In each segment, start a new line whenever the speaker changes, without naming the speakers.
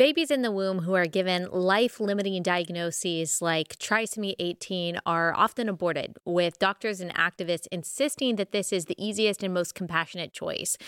Babies in the womb who are given life limiting diagnoses like trisomy 18 are often aborted, with doctors and activists insisting that this is the easiest and most compassionate choice.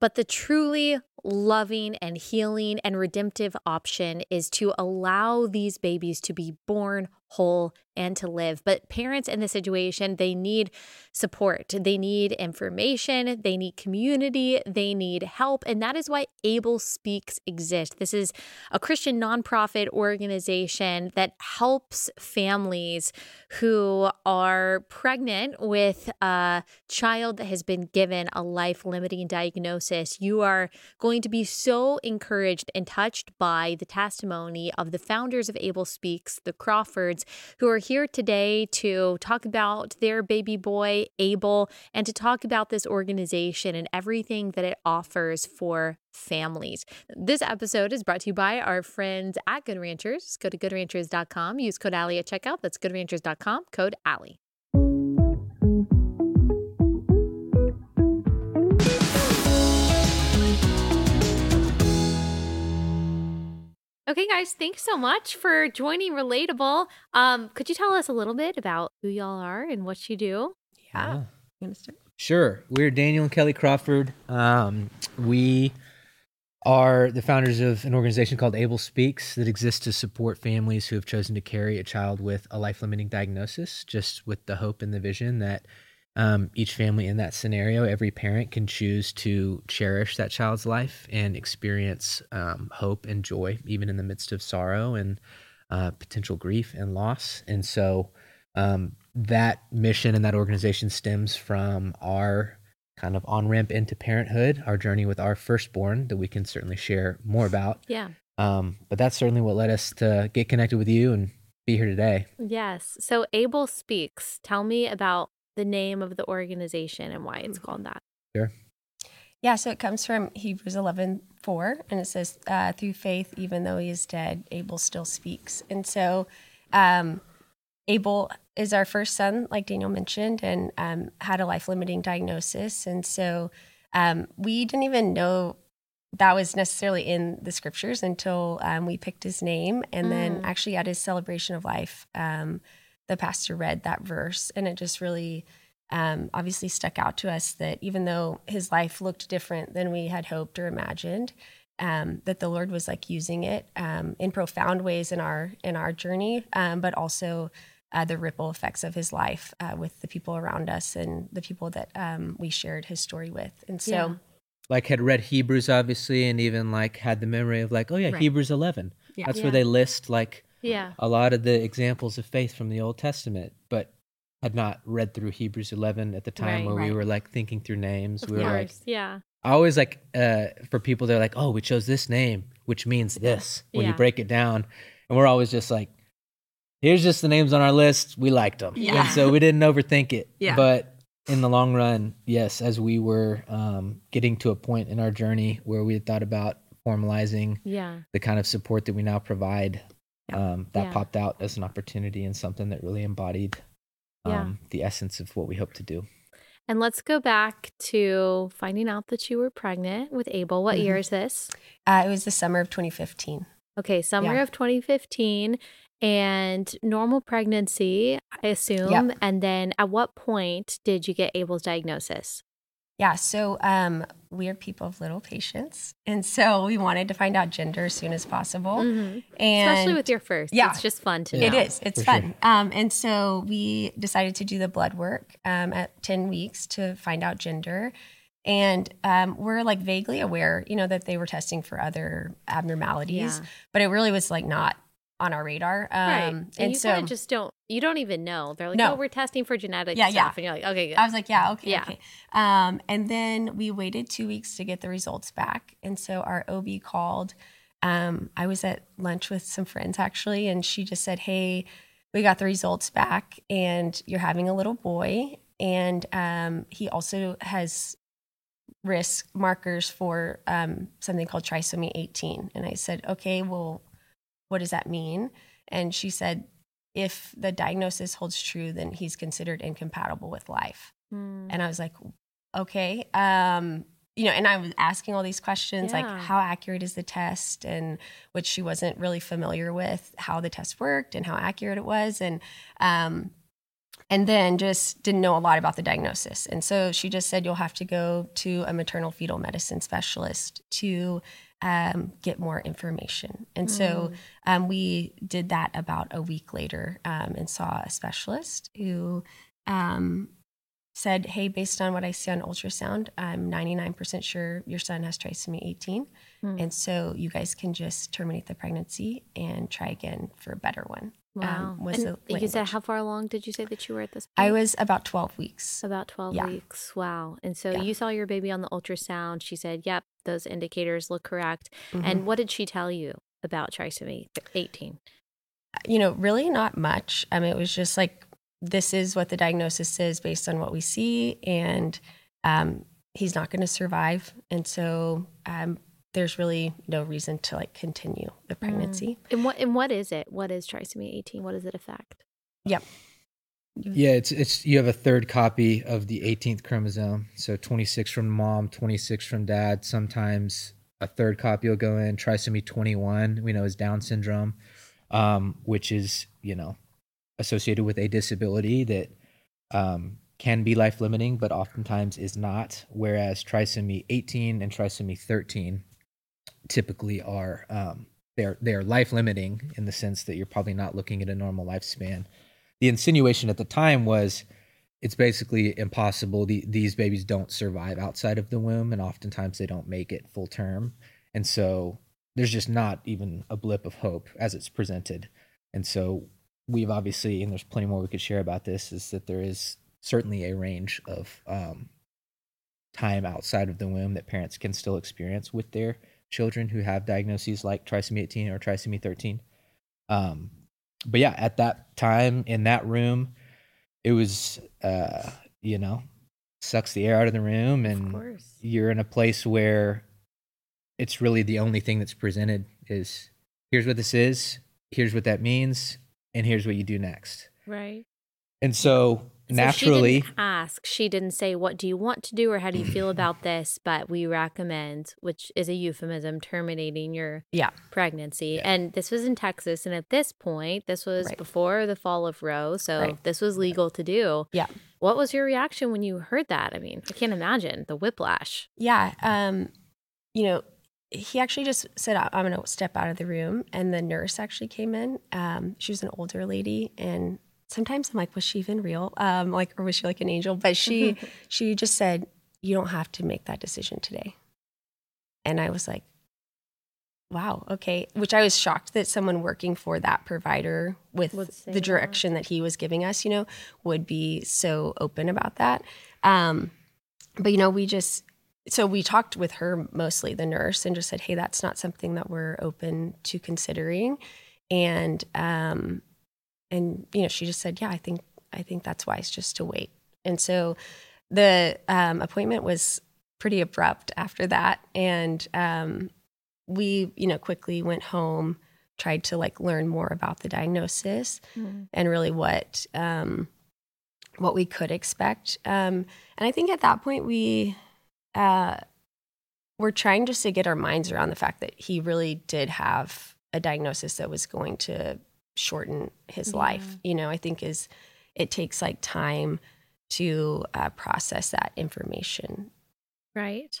But the truly loving and healing and redemptive option is to allow these babies to be born whole and to live. But parents in this situation, they need support, they need information, they need community, they need help. And that is why Abel Speaks exist. This is a Christian nonprofit organization that helps families who are pregnant with a child that has been given a life limiting diagnosis. You are going to be so encouraged and touched by the testimony of the founders of Abel Speaks, the Crawfords, who are here today to talk about their baby boy, Abel, and to talk about this organization and everything that it offers for families. This episode is brought to you by our friends at Good Ranchers. Go to goodranchers.com, use code Allie at checkout. That's goodranchers.com, code Allie. Okay, guys, thanks so much for joining Relatable. Um, could you tell us a little bit about who y'all are and what you do?
Yeah. yeah. Sure. We're Daniel and Kelly Crawford. Um, we are the founders of an organization called Abel Speaks that exists to support families who have chosen to carry a child with a life limiting diagnosis, just with the hope and the vision that um, each family in that scenario, every parent can choose to cherish that child's life and experience um, hope and joy, even in the midst of sorrow and uh, potential grief and loss. And so um, that mission and that organization stems from our kind of on ramp into parenthood, our journey with our firstborn that we can certainly share more about.
Yeah.
Um, but that's certainly what led us to get connected with you and be here today.
Yes. So Abel Speaks. Tell me about the name of the organization and why it's mm-hmm. called that.
Sure.
Yeah, so it comes from Hebrews 11 4, and it says, uh, through faith, even though he is dead, Abel still speaks. And so um, Abel is our first son, like Daniel mentioned, and um, had a life limiting diagnosis. And so um, we didn't even know that was necessarily in the scriptures until um, we picked his name. And mm. then actually at his celebration of life, um, the pastor read that verse, and it just really um, obviously stuck out to us that even though his life looked different than we had hoped or imagined, um, that the Lord was like using it um, in profound ways in our in our journey, um, but also uh, the ripple effects of his life uh, with the people around us and the people that um, we shared his story with. And so, yeah.
like, had read Hebrews obviously, and even like had the memory of like, oh yeah, right. Hebrews eleven. Yeah. That's yeah. where they list like
yeah.
a lot of the examples of faith from the Old Testament, but had not read through Hebrews 11 at the time right, where right. we were like thinking through names.
Of
we
course,
were like,
yeah.
I always like uh, for people they're like, oh, we chose this name, which means this when yeah. you break it down, and we're always just like, here's just the names on our list. We liked them, yeah. and so we didn't overthink it.
Yeah.
But in the long run, yes, as we were um, getting to a point in our journey where we had thought about formalizing
yeah.
the kind of support that we now provide um, that yeah. popped out as an opportunity and something that really embodied um, yeah. the essence of what we hope to do.
And let's go back to finding out that you were pregnant with Abel. What mm-hmm. year is this?
Uh, it was the summer of 2015.
Okay, summer yeah. of 2015 and normal pregnancy, I assume. Yep. And then at what point did you get Abel's diagnosis?
Yeah, so um, we're people of little patience, and so we wanted to find out gender as soon as possible. Mm-hmm.
And especially with your first, yeah, it's just fun to
know.
It
is. It's fun. Sure. Um, and so we decided to do the blood work um, at ten weeks to find out gender, and um, we're like vaguely aware, you know, that they were testing for other abnormalities, yeah. but it really was like not on our radar. Um,
right. And, and you so just don't, you don't even know. They're like, no. oh, we're testing for genetic yeah, stuff. Yeah. And you're like, okay, good.
I was like, yeah, okay, yeah. okay. Um, and then we waited two weeks to get the results back. And so our OB called. Um, I was at lunch with some friends actually, and she just said, hey, we got the results back and you're having a little boy. And um, he also has risk markers for um, something called trisomy 18. And I said, okay, well, what does that mean? And she said, if the diagnosis holds true, then he's considered incompatible with life. Mm. And I was like, okay. Um, you know, and I was asking all these questions yeah. like how accurate is the test and which she wasn't really familiar with how the test worked and how accurate it was and um and then just didn't know a lot about the diagnosis. And so she just said you'll have to go to a maternal fetal medicine specialist to um, get more information. And mm. so um, we did that about a week later um, and saw a specialist who um, said, Hey, based on what I see on ultrasound, I'm 99% sure your son has trisomy 18. Mm. And so you guys can just terminate the pregnancy and try again for a better one.
Um, wow. was and you said, how far along did you say that you were at this
point? I was about 12 weeks.
About 12 yeah. weeks. Wow. And so yeah. you saw your baby on the ultrasound. She said, Yep, those indicators look correct. Mm-hmm. And what did she tell you about trisomy 18?
You know, really not much. I mean, it was just like this is what the diagnosis is based on what we see, and um, he's not going to survive. And so um, there's really no reason to like continue the mm. pregnancy.
Mm. And what and what is it? What is trisomy 18? What does it affect?
Yep.
Yeah, it's it's you have a third copy of the 18th chromosome. So 26 from mom, 26 from dad. Sometimes a third copy will go in. Trisomy 21, we know is Down syndrome, um, which is you know associated with a disability that um, can be life limiting, but oftentimes is not. Whereas trisomy 18 and trisomy 13 typically are um, they're they're life limiting in the sense that you're probably not looking at a normal lifespan. The insinuation at the time was it's basically impossible. The, these babies don't survive outside of the womb, and oftentimes they don't make it full term. And so there's just not even a blip of hope as it's presented. And so we've obviously, and there's plenty more we could share about this, is that there is certainly a range of um, time outside of the womb that parents can still experience with their children who have diagnoses like trisomy 18 or trisomy 13. Um, but yeah, at that time in that room, it was, uh, you know, sucks the air out of the room, and you're in a place where it's really the only thing that's presented is here's what this is, here's what that means, and here's what you do next.
Right.
And so, so naturally
she ask she didn't say what do you want to do or how do you feel about this but we recommend which is a euphemism terminating your
yeah
pregnancy yeah. and this was in texas and at this point this was right. before the fall of roe so right. this was legal to do
yeah
what was your reaction when you heard that i mean i can't imagine the whiplash
yeah um you know he actually just said, I'm going to step out of the room. And the nurse actually came in. Um, she was an older lady. And sometimes I'm like, was she even real? Um, like, or was she like an angel? But she, she just said, you don't have to make that decision today. And I was like, wow, okay. Which I was shocked that someone working for that provider with the direction that. that he was giving us, you know, would be so open about that. Um, but, you know, we just, so we talked with her mostly the nurse and just said hey that's not something that we're open to considering and um and you know she just said yeah i think i think that's wise just to wait. And so the um, appointment was pretty abrupt after that. And um we you know quickly went home tried to like learn more about the diagnosis mm-hmm. and really what um what we could expect. Um and i think at that point we uh, we're trying just to get our minds around the fact that he really did have a diagnosis that was going to shorten his yeah. life. You know, I think is it takes like time to uh, process that information.
Right.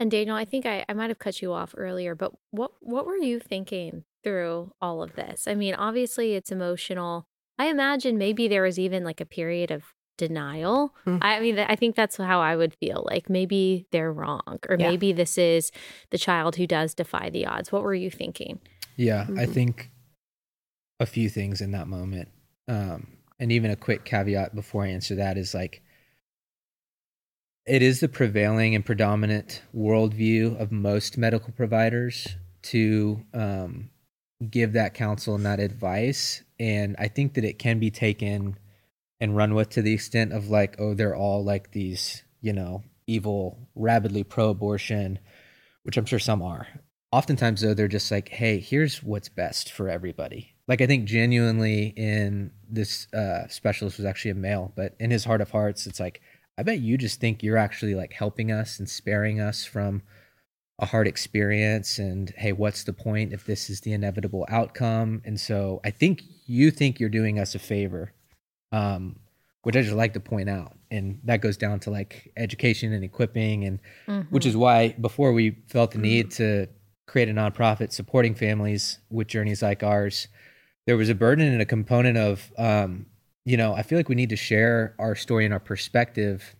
And Daniel, I think I, I might have cut you off earlier, but what what were you thinking through all of this? I mean, obviously it's emotional. I imagine maybe there was even like a period of denial. Mm. I mean, I think that's how I would feel. Like maybe they're wrong, or yeah. maybe this is the child who does defy the odds. What were you thinking?
Yeah, mm-hmm. I think a few things in that moment. Um, and even a quick caveat before I answer that is like, it is the prevailing and predominant worldview of most medical providers to um, give that counsel and that advice. And I think that it can be taken and run with to the extent of like, oh, they're all like these, you know, evil, rabidly pro abortion, which I'm sure some are. Oftentimes, though, they're just like, hey, here's what's best for everybody. Like, I think genuinely in this uh, specialist was actually a male, but in his heart of hearts, it's like, I bet you just think you're actually like helping us and sparing us from a hard experience and hey what's the point if this is the inevitable outcome? And so i think you think you're doing us a favor um, which i just like to point out. And that goes down to like education and equipping and mm-hmm. which is why before we felt the need to create a nonprofit supporting families with journeys like ours there was a burden and a component of um, you know i feel like we need to share our story and our perspective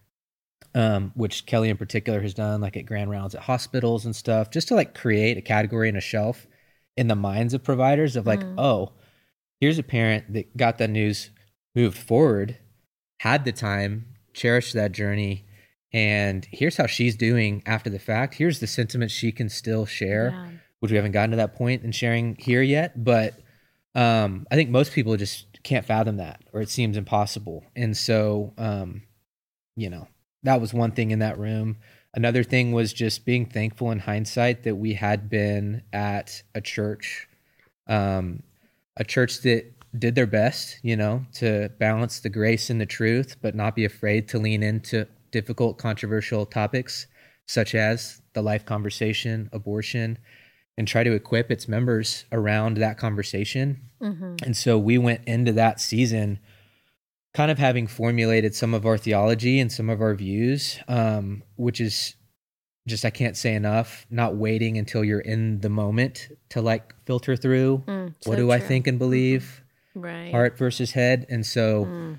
um, which Kelly in particular has done, like at grand rounds at hospitals and stuff, just to like create a category and a shelf in the minds of providers of like, mm. oh, here's a parent that got that news, moved forward, had the time, cherished that journey, and here's how she's doing after the fact. Here's the sentiment she can still share, yeah. which we haven't gotten to that point in sharing here yet. But um, I think most people just can't fathom that, or it seems impossible. And so, um, you know, that was one thing in that room. Another thing was just being thankful in hindsight that we had been at a church, um, a church that did their best, you know, to balance the grace and the truth, but not be afraid to lean into difficult, controversial topics such as the life conversation, abortion, and try to equip its members around that conversation. Mm-hmm. And so we went into that season kind of having formulated some of our theology and some of our views, um, which is just I can't say enough. Not waiting until you're in the moment to like filter through mm, so what do true. I think and believe,
right?
Heart versus head, and so. Mm.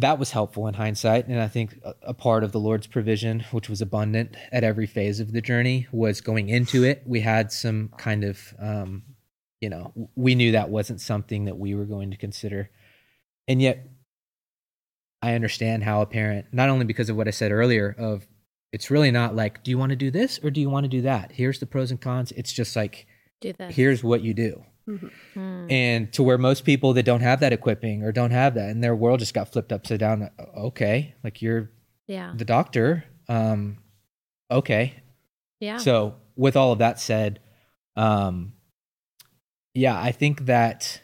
That was helpful in hindsight, and I think a, part of the Lord's provision, which was abundant at every phase of the journey, was going into it. We had some kind of, um, you know, we knew that wasn't something that we were going to consider, and yet I understand how a parent, not only because of what I said earlier, of it's really not like, do you want to do this or do you want to do that? Here's the pros and cons. It's just like, do that. here's what you do. Mm-hmm. And to where most people that don't have that equipping or don't have that, and their world just got flipped upside down. Okay, like you're
yeah.
the doctor. Um, okay.
Yeah.
So with all of that said, um, yeah, I think that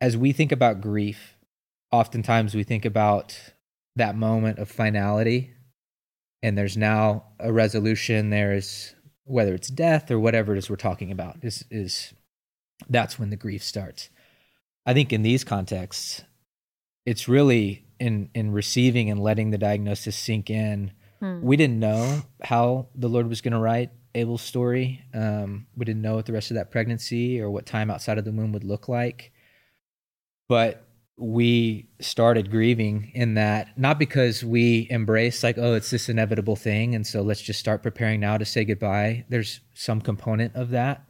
as we think about grief, oftentimes we think about that moment of finality and there's now a resolution there's whether it's death or whatever it is we're talking about is is that's when the grief starts. I think in these contexts it's really in in receiving and letting the diagnosis sink in. Hmm. we didn't know how the lord was going to write abel's story. Um, we didn't know what the rest of that pregnancy or what time outside of the womb would look like. But we started grieving in that not because we embrace like oh it's this inevitable thing and so let's just start preparing now to say goodbye. There's some component of that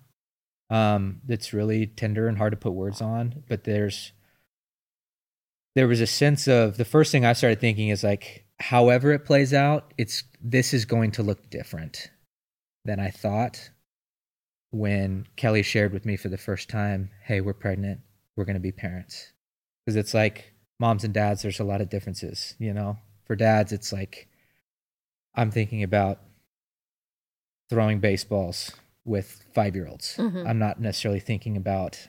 um that's really tender and hard to put words on but there's there was a sense of the first thing i started thinking is like however it plays out it's this is going to look different than i thought when kelly shared with me for the first time hey we're pregnant. We're going to be parents because it's like moms and dads there's a lot of differences you know for dads it's like i'm thinking about throwing baseballs with five year olds mm-hmm. i'm not necessarily thinking about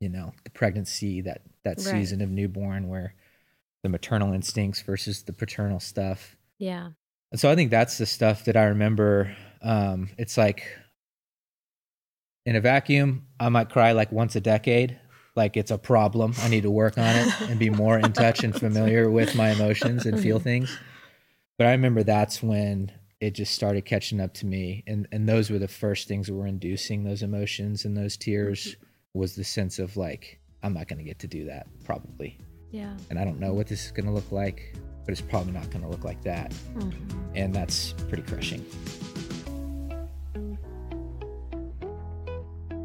you know the pregnancy that that right. season of newborn where the maternal instincts versus the paternal stuff
yeah
and so i think that's the stuff that i remember um it's like in a vacuum i might cry like once a decade like it's a problem. I need to work on it and be more in touch and familiar with my emotions and feel things. But I remember that's when it just started catching up to me and and those were the first things that were inducing those emotions and those tears was the sense of like I'm not going to get to do that probably.
Yeah.
And I don't know what this is going to look like, but it's probably not going to look like that. Mm-hmm. And that's pretty crushing.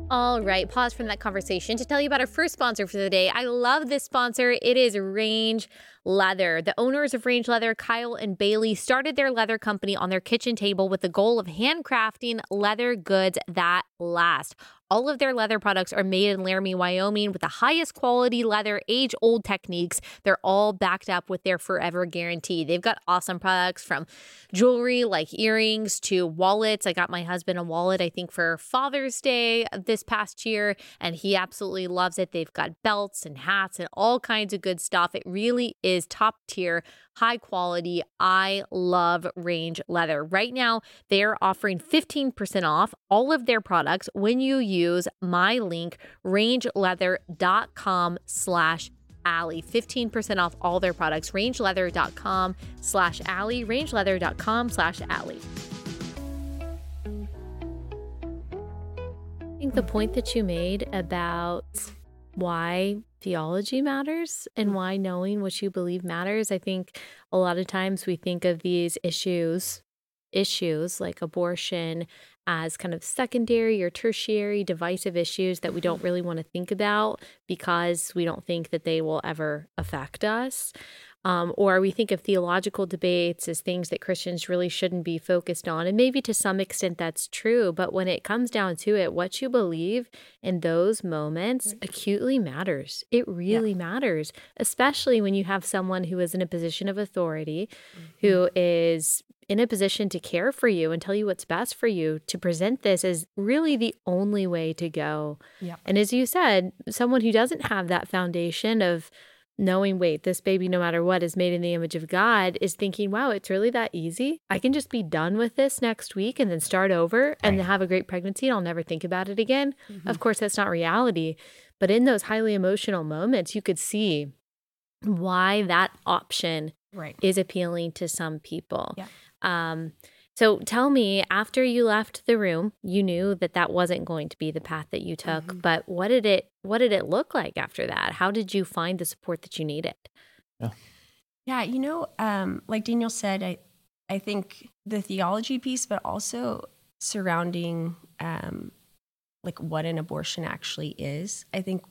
All right, pause from that conversation to tell you about our first sponsor for the day. I love this sponsor. It is Range Leather. The owners of Range Leather, Kyle and Bailey, started their leather company on their kitchen table with the goal of handcrafting leather goods that last. All of their leather products are made in Laramie, Wyoming with the highest quality leather, age old techniques. They're all backed up with their forever guarantee. They've got awesome products from jewelry like earrings to wallets. I got my husband a wallet, I think, for Father's Day this past year, and he absolutely loves it. They've got belts and hats and all kinds of good stuff. It really is top tier high quality. I love Range Leather. Right now, they're offering 15% off all of their products when you use my link, rangeleather.com slash Allie. 15% off all their products. Rangeleather.com slash Allie. Rangeleather.com slash Allie. I think the point that you made about why theology matters and why knowing what you believe matters. I think a lot of times we think of these issues issues like abortion as kind of secondary or tertiary divisive issues that we don't really want to think about because we don't think that they will ever affect us. Um, or we think of theological debates as things that Christians really shouldn't be focused on. And maybe to some extent that's true. But when it comes down to it, what you believe in those moments acutely matters. It really yeah. matters, especially when you have someone who is in a position of authority, mm-hmm. who is in a position to care for you and tell you what's best for you to present this as really the only way to go. Yep. And as you said, someone who doesn't have that foundation of knowing, wait, this baby, no matter what, is made in the image of God, is thinking, wow, it's really that easy. I can just be done with this next week and then start over right. and have a great pregnancy and I'll never think about it again. Mm-hmm. Of course, that's not reality. But in those highly emotional moments, you could see why that option right. is appealing to some people. Yeah. Um, so tell me, after you left the room, you knew that that wasn't going to be the path that you took. Mm-hmm. But what did it what did it look like after that? How did you find the support that you needed?
Yeah, yeah you know, um, like Daniel said, I I think the theology piece, but also surrounding um, like what an abortion actually is. I think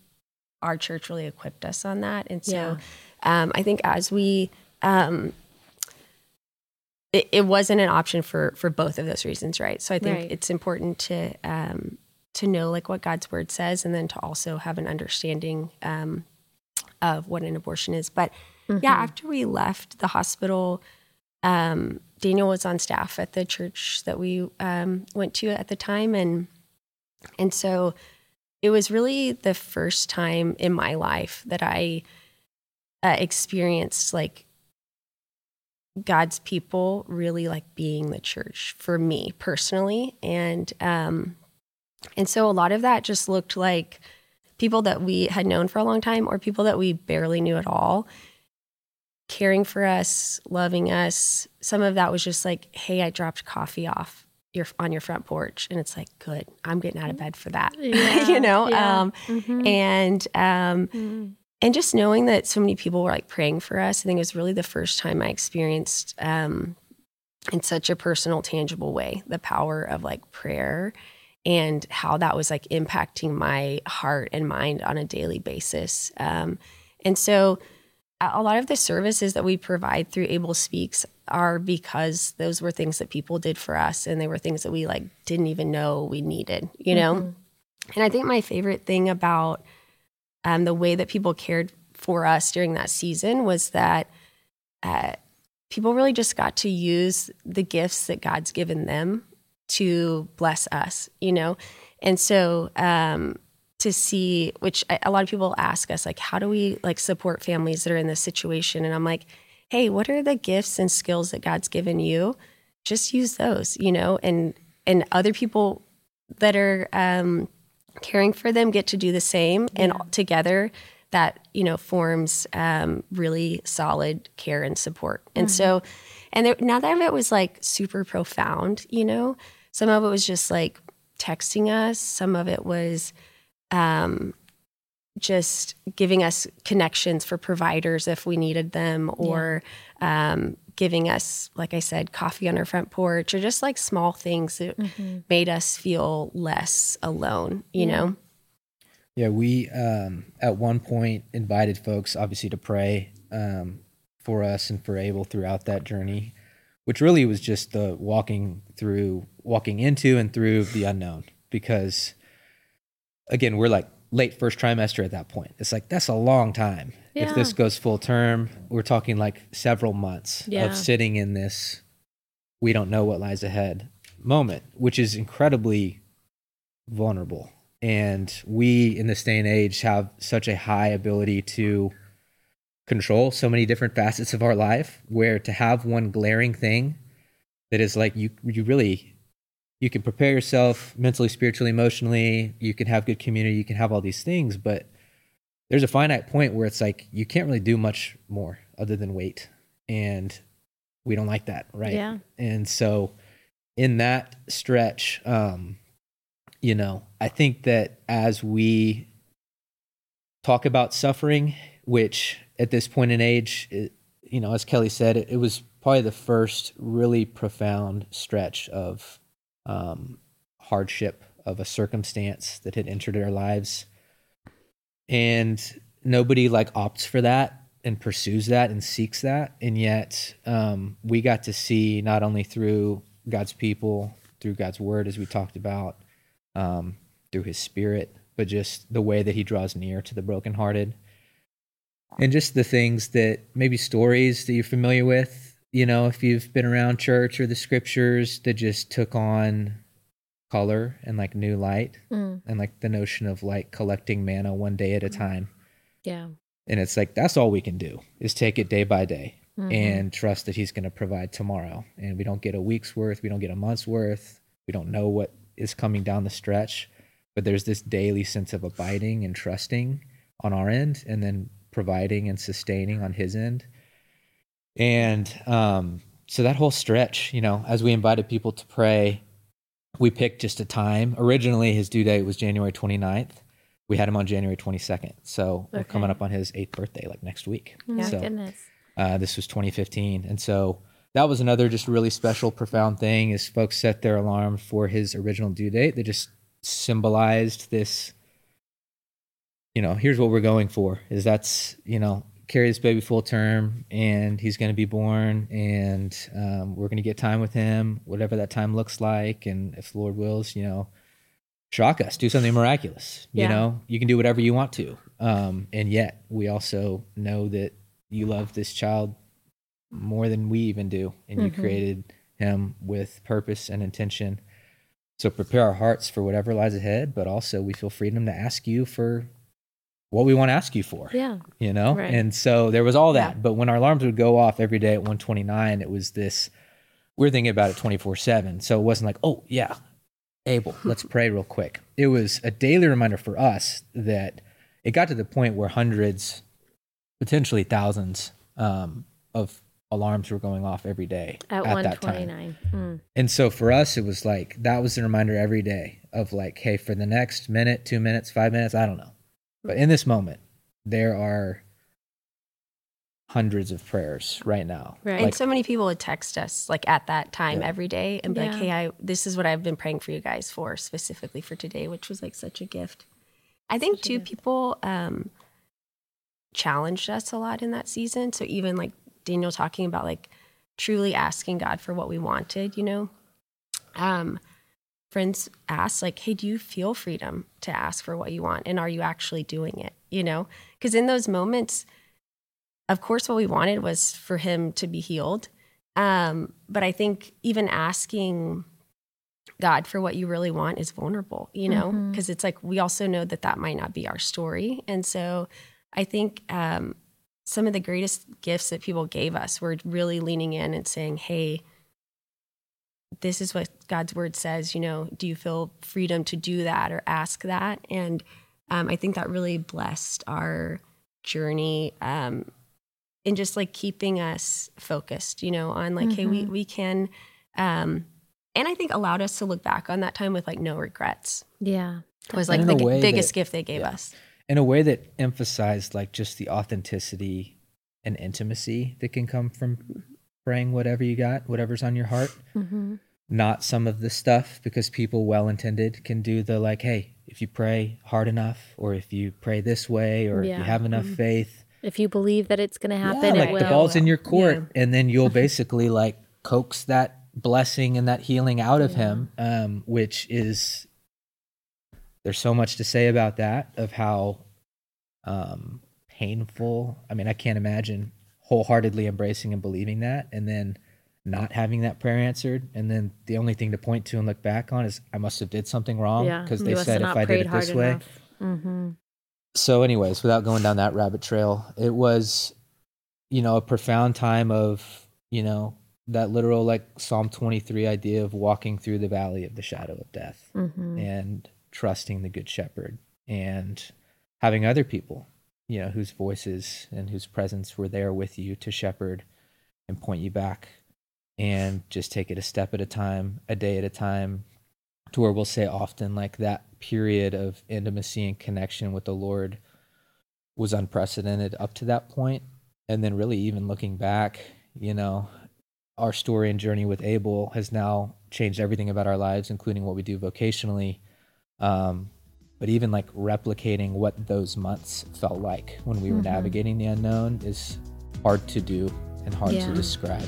our church really equipped us on that, and so yeah. um, I think as we um, it, it, wasn't an option for for both of those reasons, right? So I think right. it's important to um, to know like what God's word says, and then to also have an understanding um, of what an abortion is. But mm-hmm. yeah, after we left the hospital, um, Daniel was on staff at the church that we um, went to at the time, and and so it was really the first time in my life that I uh, experienced like God's people really like being the church for me personally. And um and so a lot of that just looked like people that we had known for a long time or people that we barely knew at all caring for us, loving us. Some of that was just like, "Hey, I dropped coffee off your on your front porch." And it's like, "Good. I'm getting out of bed for that." Yeah, you know? Yeah. Um mm-hmm. and um mm-hmm and just knowing that so many people were like praying for us, I think it was really the first time I experienced um, in such a personal, tangible way the power of like prayer and how that was like impacting my heart and mind on a daily basis. Um, and so, a lot of the services that we provide through Abel Speaks are because those were things that people did for us, and they were things that we like didn't even know we needed, you know. Mm-hmm. And I think my favorite thing about um, the way that people cared for us during that season was that uh, people really just got to use the gifts that God's given them to bless us, you know? And so, um, to see, which a lot of people ask us, like, how do we like support families that are in this situation? And I'm like, hey, what are the gifts and skills that God's given you? Just use those, you know, and and other people that are um, caring for them get to do the same yeah. and together that you know forms um, really solid care and support and mm-hmm. so and there, none of it was like super profound you know some of it was just like texting us some of it was um, just giving us connections for providers if we needed them or yeah. um, giving us, like I said, coffee on our front porch or just like small things that mm-hmm. made us feel less alone, you yeah. know?
Yeah, we um, at one point invited folks obviously to pray um, for us and for Abel throughout that journey, which really was just the walking through, walking into and through the unknown because again, we're like late first trimester at that point. It's like that's a long time. Yeah. If this goes full term, we're talking like several months yeah. of sitting in this we don't know what lies ahead moment, which is incredibly vulnerable. And we in this day and age have such a high ability to control so many different facets of our life where to have one glaring thing that is like you you really you can prepare yourself mentally, spiritually, emotionally, you can have good community, you can have all these things, but there's a finite point where it's like you can't really do much more other than wait. And we don't like that, right?
Yeah.
And so in that stretch, um, you know, I think that as we talk about suffering, which at this point in age, it, you know, as Kelly said, it, it, was probably the first really profound stretch of um, hardship of a circumstance that had entered our lives. And nobody like opts for that and pursues that and seeks that. And yet, um, we got to see not only through God's people, through God's word, as we talked about, um, through his spirit, but just the way that he draws near to the brokenhearted. And just the things that maybe stories that you're familiar with, you know, if you've been around church or the scriptures that just took on color and like new light mm. and like the notion of like collecting mana one day at a time.
Yeah.
And it's like that's all we can do is take it day by day mm-hmm. and trust that he's going to provide tomorrow. And we don't get a week's worth, we don't get a month's worth. We don't know what is coming down the stretch, but there's this daily sense of abiding and trusting on our end and then providing and sustaining on his end. And um, so that whole stretch, you know, as we invited people to pray, we picked just a time. Originally, his due date was January 29th we had him on January 22nd. So okay. we're coming up on his eighth birthday, like next week.
Yeah,
so,
goodness.
Uh, this was 2015. And so that was another just really special, profound thing is folks set their alarm for his original due date. They just symbolized this, you know, here's what we're going for is that's, you know, carry this baby full term and he's going to be born and um, we're going to get time with him, whatever that time looks like. And if the Lord wills, you know, shock us, do something miraculous. You know, you can do whatever you want to. Um, and yet we also know that you love this child more than we even do. And mm-hmm. you created him with purpose and intention. So prepare our hearts for whatever lies ahead, but also we feel freedom to ask you for what we want to ask you for.
Yeah.
You know? Right. And so there was all that. Yeah. But when our alarms would go off every day at 129, it was this we're thinking about it 24 7. So it wasn't like, oh, yeah, Abel, let's pray real quick. It was a daily reminder for us that it got to the point where hundreds, potentially thousands, um, of alarms were going off every day
at, at that time.
Mm. And so for us, it was like that was the reminder every day of like, hey, for the next minute, two minutes, five minutes, I don't know, but in this moment, there are hundreds of prayers right now.
Right. Like, and so many people would text us like at that time yeah. every day and be yeah. like, hey, I this is what I've been praying for you guys for specifically for today, which was like such a gift. I think too people um challenged us a lot in that season. So even like Daniel talking about like truly asking God for what we wanted, you know. Um friends ask like, "Hey, do you feel freedom to ask for what you want and are you actually doing it?" You know? Cuz in those moments of course, what we wanted was for him to be healed. Um, but I think even asking God for what you really want is vulnerable, you know, because mm-hmm. it's like we also know that that might not be our story. And so I think um, some of the greatest gifts that people gave us were really leaning in and saying, hey, this is what God's word says, you know, do you feel freedom to do that or ask that? And um, I think that really blessed our journey um, and just like keeping us focused, you know, on like, mm-hmm. hey, we mm-hmm. we can um and I think allowed us to look back on that time with like no regrets.
Yeah.
It was like the biggest that, gift they gave yeah. us.
In a way that emphasized like just the authenticity and intimacy that can come from praying whatever you got, whatever's on your heart. Mm-hmm. Not some of the stuff because people well intended can do the like, hey, if you pray hard enough, or if you pray this way, or yeah. if you have enough mm-hmm. faith,
if you believe that it's going to happen, yeah,
like
will.
the ball's in your court, yeah. and then you'll basically like coax that blessing and that healing out of him, um, which is there's so much to say about that of how um, painful. I mean, I can't imagine wholeheartedly embracing and believing that, and then not having that prayer answered, and then the only thing to point to and look back on is I must have did something wrong because yeah, they said if I did it this way. Mm-hmm. So, anyways, without going down that rabbit trail, it was, you know, a profound time of, you know, that literal like Psalm 23 idea of walking through the valley of the shadow of death mm-hmm. and trusting the good shepherd and having other people, you know, whose voices and whose presence were there with you to shepherd and point you back and just take it a step at a time, a day at a time, to where we'll say often like that period of intimacy and connection with the Lord was unprecedented up to that point. And then really even looking back, you know, our story and journey with Abel has now changed everything about our lives, including what we do vocationally. Um, but even like replicating what those months felt like when we were mm-hmm. navigating the unknown is hard to do and hard yeah. to describe.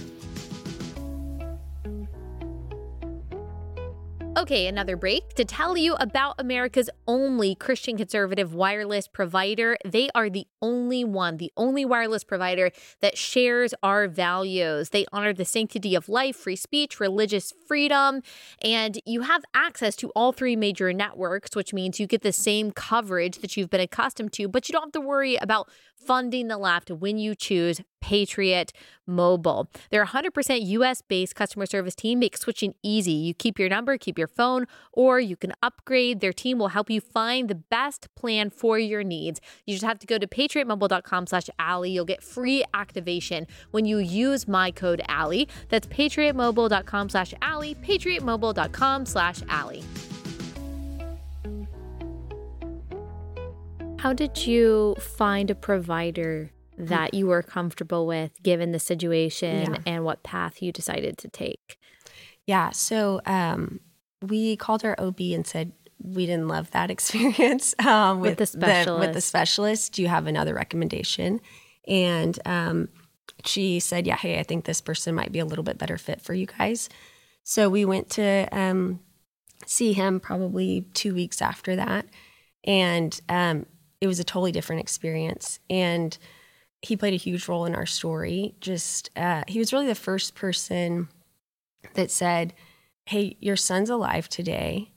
Okay, another break to tell you about America's only Christian conservative wireless provider. They are the only one, the only wireless provider that shares our values. They honor the sanctity of life, free speech, religious freedom, and you have access to all three major networks, which means you get the same coverage that you've been accustomed to, but you don't have to worry about funding the left when you choose Patriot Mobile. Their 100% US based customer service team makes switching easy. You keep your number, keep your phone, or you can upgrade. Their team will help you find the best plan for your needs. You just have to go to patriotmobile.com slash Allie. You'll get free activation when you use my code Allie. That's patriotmobile.com slash Allie, patriotmobile.com slash Allie. How did you find a provider that you were comfortable with given the situation yeah. and what path you decided to take?
Yeah. So um, we called our OB and said, we didn't love that experience um, with, with, the specialist. The, with the specialist. Do you have another recommendation? And um, she said, "Yeah, hey, I think this person might be a little bit better fit for you guys." So we went to um, see him probably two weeks after that, and um, it was a totally different experience. And he played a huge role in our story. Just uh, he was really the first person that said, "Hey, your son's alive today,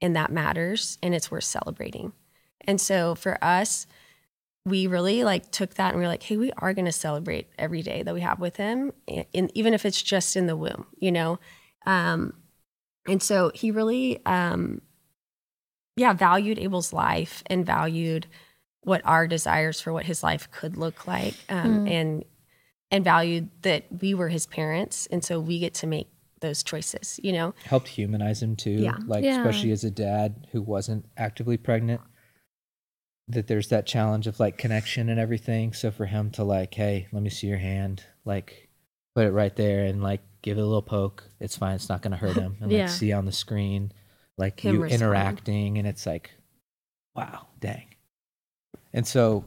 and that matters, and it's worth celebrating." And so for us, we really like took that and we are like, "Hey, we are going to celebrate every day that we have with him, and even if it's just in the womb, you know." Um, and so he really, um, yeah, valued Abel's life and valued what our desires for what his life could look like um, mm. and and valued that we were his parents and so we get to make those choices you know
helped humanize him too yeah. like yeah. especially as a dad who wasn't actively pregnant that there's that challenge of like connection and everything so for him to like hey let me see your hand like put it right there and like give it a little poke it's fine it's not going to hurt him and yeah. like see on the screen like him you respond. interacting and it's like wow dang and so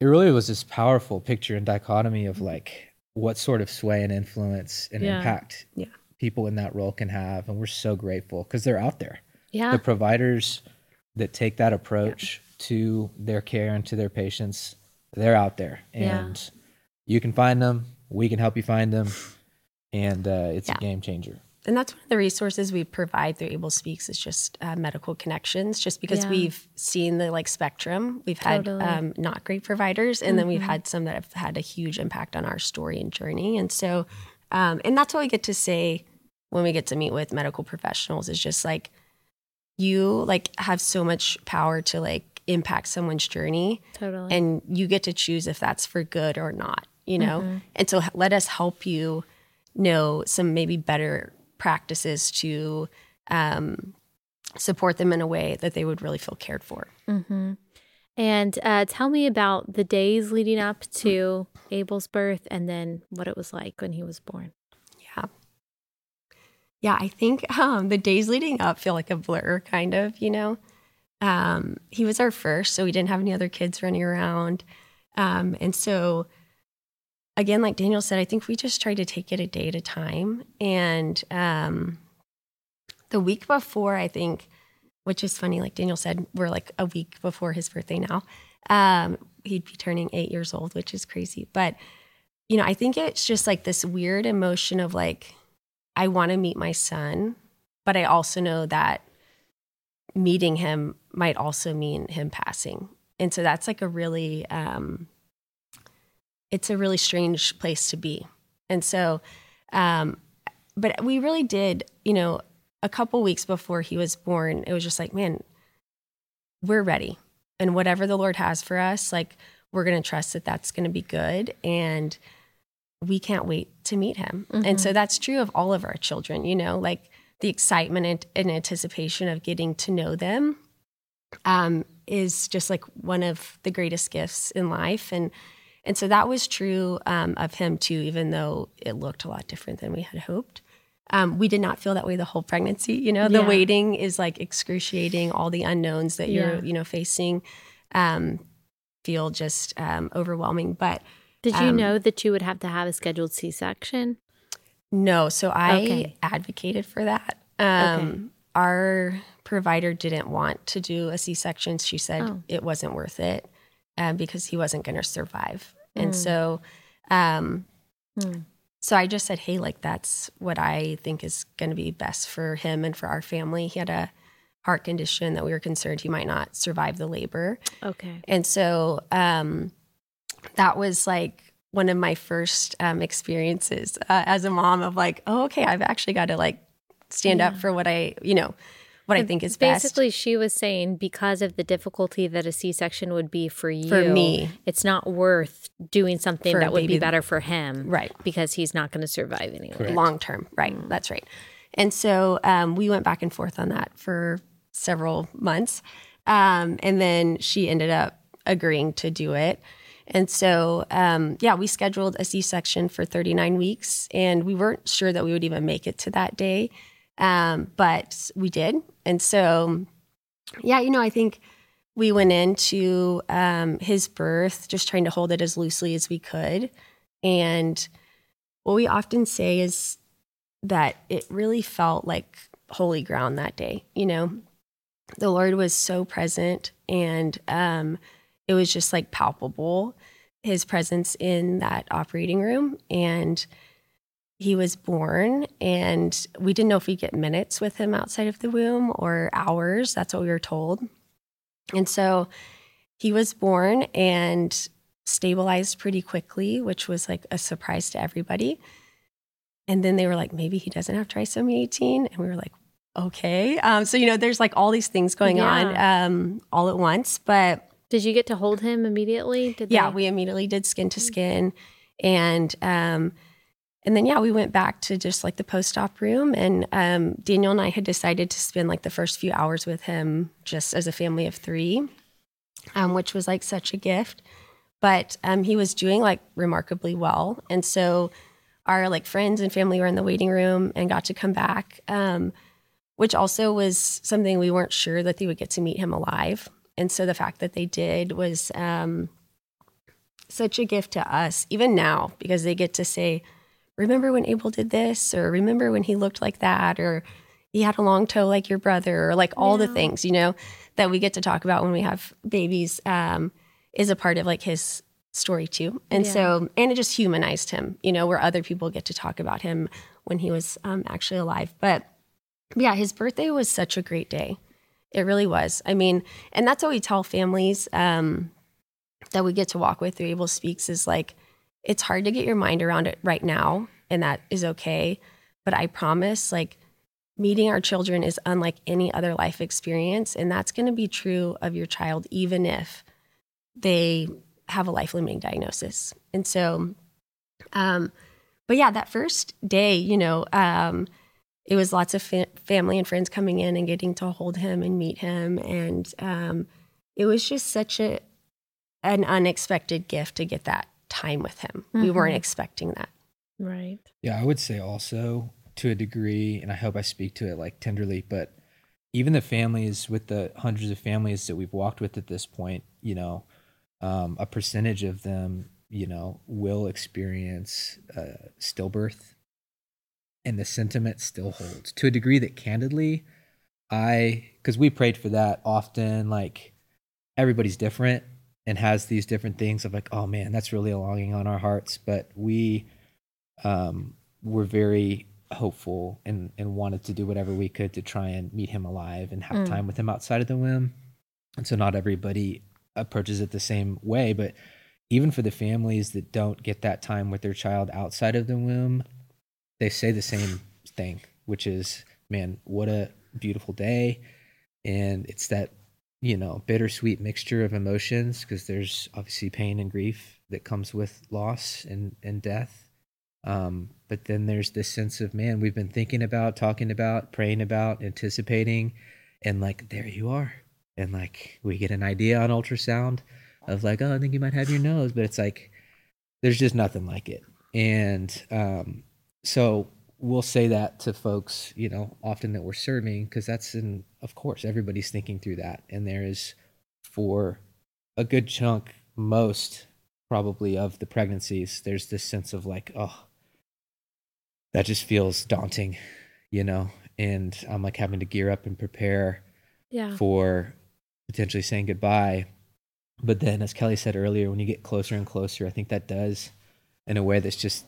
it really was this powerful picture and dichotomy of like what sort of sway and influence and yeah. impact yeah. people in that role can have. And we're so grateful because they're out there. Yeah. The providers that take that approach yeah. to their care and to their patients, they're out there. And you can find them. We can help you find them. And uh, it's a game changer
and that's one of the resources we provide through abel speaks is just uh, medical connections just because yeah. we've seen the like spectrum we've had totally. um, not great providers and mm-hmm. then we've mm-hmm. had some that have had a huge impact on our story and journey and so um, and that's what we get to say when we get to meet with medical professionals is just like you like have so much power to like impact someone's journey totally and you get to choose if that's for good or not you know mm-hmm. and so let us help you know some maybe better practices to um, support them in a way that they would really feel cared for.
Mm-hmm. And uh, tell me about the days leading up to Abel's birth and then what it was like when he was born.
Yeah. Yeah, I think um, the days leading up feel like a blur, kind of, you know. Um, he was our first, so we didn't have any other kids running around. Um, and so again, like Daniel said, I think we just try to take it a day at a time. And um, the week before, I think which is funny. Like Daniel said, we're like a week before his birthday now. Um, he'd be turning eight years old, which is crazy. But, you know, I think it's just like this weird emotion of like, I want to meet my son, but I also know that meeting him might also mean him passing. And so that's like a really, um, it's a really strange place to be. And so, um, but we really did, you know, a couple weeks before he was born, it was just like, man, we're ready. And whatever the Lord has for us, like, we're going to trust that that's going to be good. And we can't wait to meet him. Mm-hmm. And so mm-hmm. that's true of all of our children, you know, like the excitement and, and anticipation of getting to know them um, is just like one of the greatest gifts in life. And and so that was true um, of him too, even though it looked a lot different than we had hoped. Um, we did not feel that way the whole pregnancy. You know, the yeah. waiting is like excruciating. All the unknowns that you're, yeah. you know, facing um, feel just um, overwhelming. But
did you um, know that you would have to have a scheduled C-section?
No. So I okay. advocated for that. Um, okay. Our provider didn't want to do a C-section. She said oh. it wasn't worth it um, because he wasn't going to survive. Mm. And so, um, mm. so I just said, hey, like that's what I think is going to be best for him and for our family. He had a heart condition that we were concerned he might not survive the labor.
Okay.
And so um, that was like one of my first um, experiences uh, as a mom of like, oh, okay, I've actually got to like stand yeah. up for what I, you know, what I think is
best. Basically, she was saying because of the difficulty that a C section would be for you,
for me,
it's not worth doing something that would be better for him,
right?
Because he's not going to survive anyway,
long term, right? Mm. That's right. And so um, we went back and forth on that for several months, um, and then she ended up agreeing to do it. And so, um, yeah, we scheduled a C section for 39 weeks, and we weren't sure that we would even make it to that day. Um, but we did. And so, yeah, you know, I think we went into um, his birth just trying to hold it as loosely as we could. And what we often say is that it really felt like holy ground that day. You know, the Lord was so present and um, it was just like palpable, his presence in that operating room. And he was born and we didn't know if we'd get minutes with him outside of the womb or hours. That's what we were told. And so he was born and stabilized pretty quickly, which was like a surprise to everybody. And then they were like, maybe he doesn't have trisomy 18. And we were like, okay. Um, so, you know, there's like all these things going yeah. on um, all at once. But
did you get to hold him immediately?
Did yeah, they- we immediately did skin to skin. And, um, and then yeah we went back to just like the post-op room and um, daniel and i had decided to spend like the first few hours with him just as a family of three um, which was like such a gift. But um, he was doing like remarkably well. And so our like friends and family were in the waiting room and got to come back um, which also was something we weren't sure that they would get to meet him alive. And so the fact that they did was um, such a gift to us even now because they get to say remember when Abel did this? Or remember when he looked like that? Or he had a long toe like your brother? Or like all yeah. the things, you know, that we get to talk about when we have babies um, is a part of like his story too. And yeah. so, and it just humanized him, you know, where other people get to talk about him when he was um, actually alive. But yeah, his birthday was such a great day. It really was. I mean, and that's what we tell families um, that we get to walk with through Abel Speaks is like, it's hard to get your mind around it right now, and that is okay. But I promise, like, meeting our children is unlike any other life experience. And that's going to be true of your child, even if they have a life limiting diagnosis. And so, um, but yeah, that first day, you know, um, it was lots of fa- family and friends coming in and getting to hold him and meet him. And um, it was just such a, an unexpected gift to get that time with him. Mm-hmm. We weren't mm-hmm. expecting that.
Right.
Yeah, I would say also to a degree, and I hope I speak to it like tenderly, but even the families with the hundreds of families that we've walked with at this point, you know, um, a percentage of them, you know, will experience uh, stillbirth, and the sentiment still holds to a degree that, candidly, I, because we prayed for that often, like everybody's different and has these different things of like, oh man, that's really a longing on our hearts. But we um, were very hopeful and, and wanted to do whatever we could to try and meet him alive and have mm. time with him outside of the womb. And so not everybody approaches it the same way, but even for the families that don't get that time with their child outside of the womb, they say the same thing, which is, man, what a beautiful day. And it's that, you know, bittersweet mixture of emotions because there's obviously pain and grief that comes with loss and, and death. Um, but then there's this sense of, man, we've been thinking about, talking about, praying about, anticipating, and like, there you are. And like, we get an idea on ultrasound of like, oh, I think you might have your nose, but it's like there's just nothing like it. And um, so we'll say that to folks, you know, often that we're serving because that's in, of course, everybody's thinking through that, and there is for a good chunk, most probably of the pregnancies, there's this sense of like, oh, that just feels daunting, you know, and I'm like having to gear up and prepare
yeah.
for potentially saying goodbye. But then, as Kelly said earlier, when you get closer and closer, I think that does, in a way that's just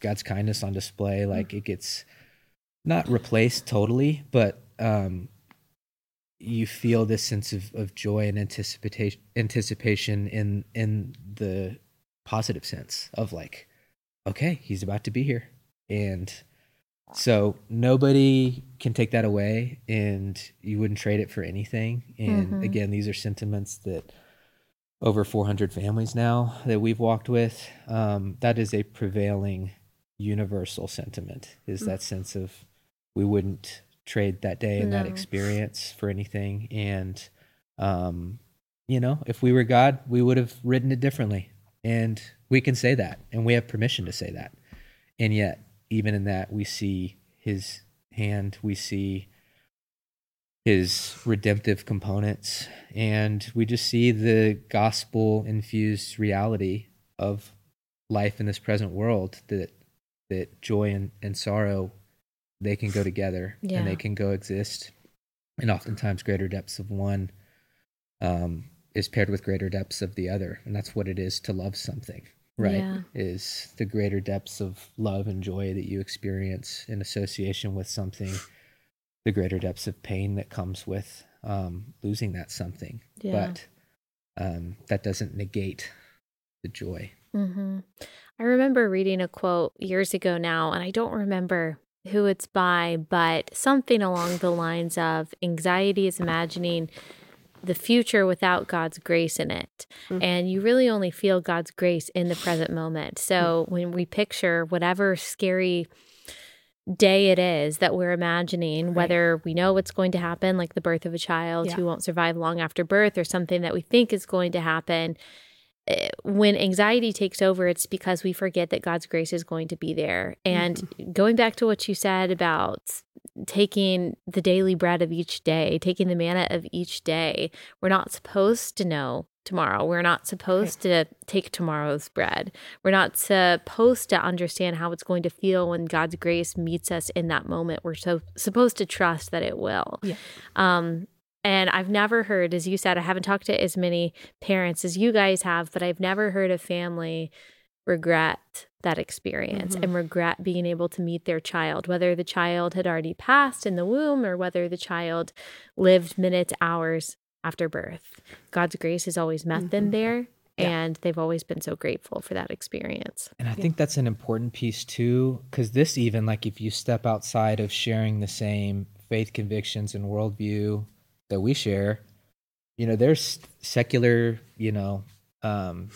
God's kindness on display. Like it gets not replaced totally, but um, you feel this sense of, of joy and anticipation anticipation in in the positive sense of like, okay, he's about to be here, and so nobody can take that away, and you wouldn't trade it for anything. And mm-hmm. again, these are sentiments that over 400 families now that we've walked with. Um, that is a prevailing universal sentiment is that sense of we wouldn't trade that day and no. that experience for anything. And, um, you know, if we were God, we would have written it differently. And we can say that, and we have permission to say that. And yet, even in that, we see his hand, we see his redemptive components and we just see the gospel infused reality of life in this present world that that joy and, and sorrow they can go together yeah. and they can coexist and oftentimes greater depths of one um, is paired with greater depths of the other and that's what it is to love something right yeah. is the greater depths of love and joy that you experience in association with something the greater depths of pain that comes with um, losing that something. Yeah. But um, that doesn't negate the joy.
Mm-hmm. I remember reading a quote years ago now, and I don't remember who it's by, but something along the lines of anxiety is imagining the future without God's grace in it. Mm-hmm. And you really only feel God's grace in the present moment. So mm-hmm. when we picture whatever scary day it is that we're imagining, right. whether we know what's going to happen, like the birth of a child yeah. who won't survive long after birth, or something that we think is going to happen. Eh, when anxiety takes over, it's because we forget that God's grace is going to be there. And mm-hmm. going back to what you said about taking the daily bread of each day, taking the manna of each day, we're not supposed to know tomorrow. We're not supposed to take tomorrow's bread. We're not supposed to understand how it's going to feel when God's grace meets us in that moment. We're so supposed to trust that it will. Yeah. Um, and I've never heard, as you said, I haven't talked to as many parents as you guys have, but I've never heard a family regret that experience mm-hmm. and regret being able to meet their child, whether the child had already passed in the womb or whether the child lived minutes, hours after birth. God's grace has always met mm-hmm. them there. Yeah. And they've always been so grateful for that experience.
And I yeah. think that's an important piece too, because this, even like if you step outside of sharing the same faith convictions and worldview that we share, you know, there's secular, you know, um,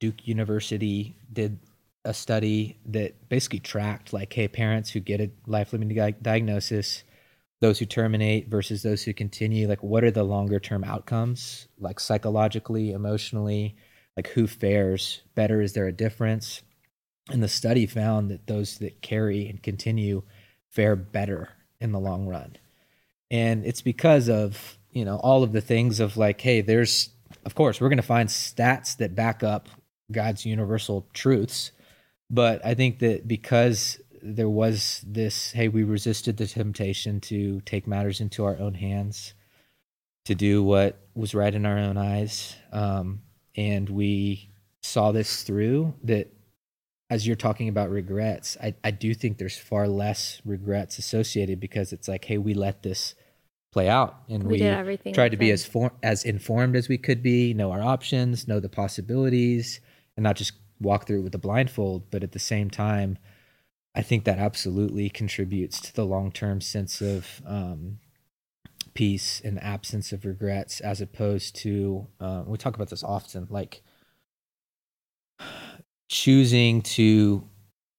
Duke University did a study that basically tracked like, hey, parents who get a life limiting di- diagnosis, those who terminate versus those who continue like what are the longer term outcomes like psychologically emotionally like who fares better? Is there a difference? And the study found that those that carry and continue fare better in the long run and it's because of you know all of the things of like hey there's of course we're going to find stats that back up god's universal truths but i think that because there was this hey, we resisted the temptation to take matters into our own hands, to do what was right in our own eyes. Um, and we saw this through that as you're talking about regrets, I, I do think there's far less regrets associated because it's like, hey, we let this play out and we, we tried to be as for, as informed as we could be, know our options, know the possibilities, and not just walk through it with a blindfold. But at the same time, I think that absolutely contributes to the long term sense of um, peace and absence of regrets, as opposed to uh, we talk about this often, like choosing to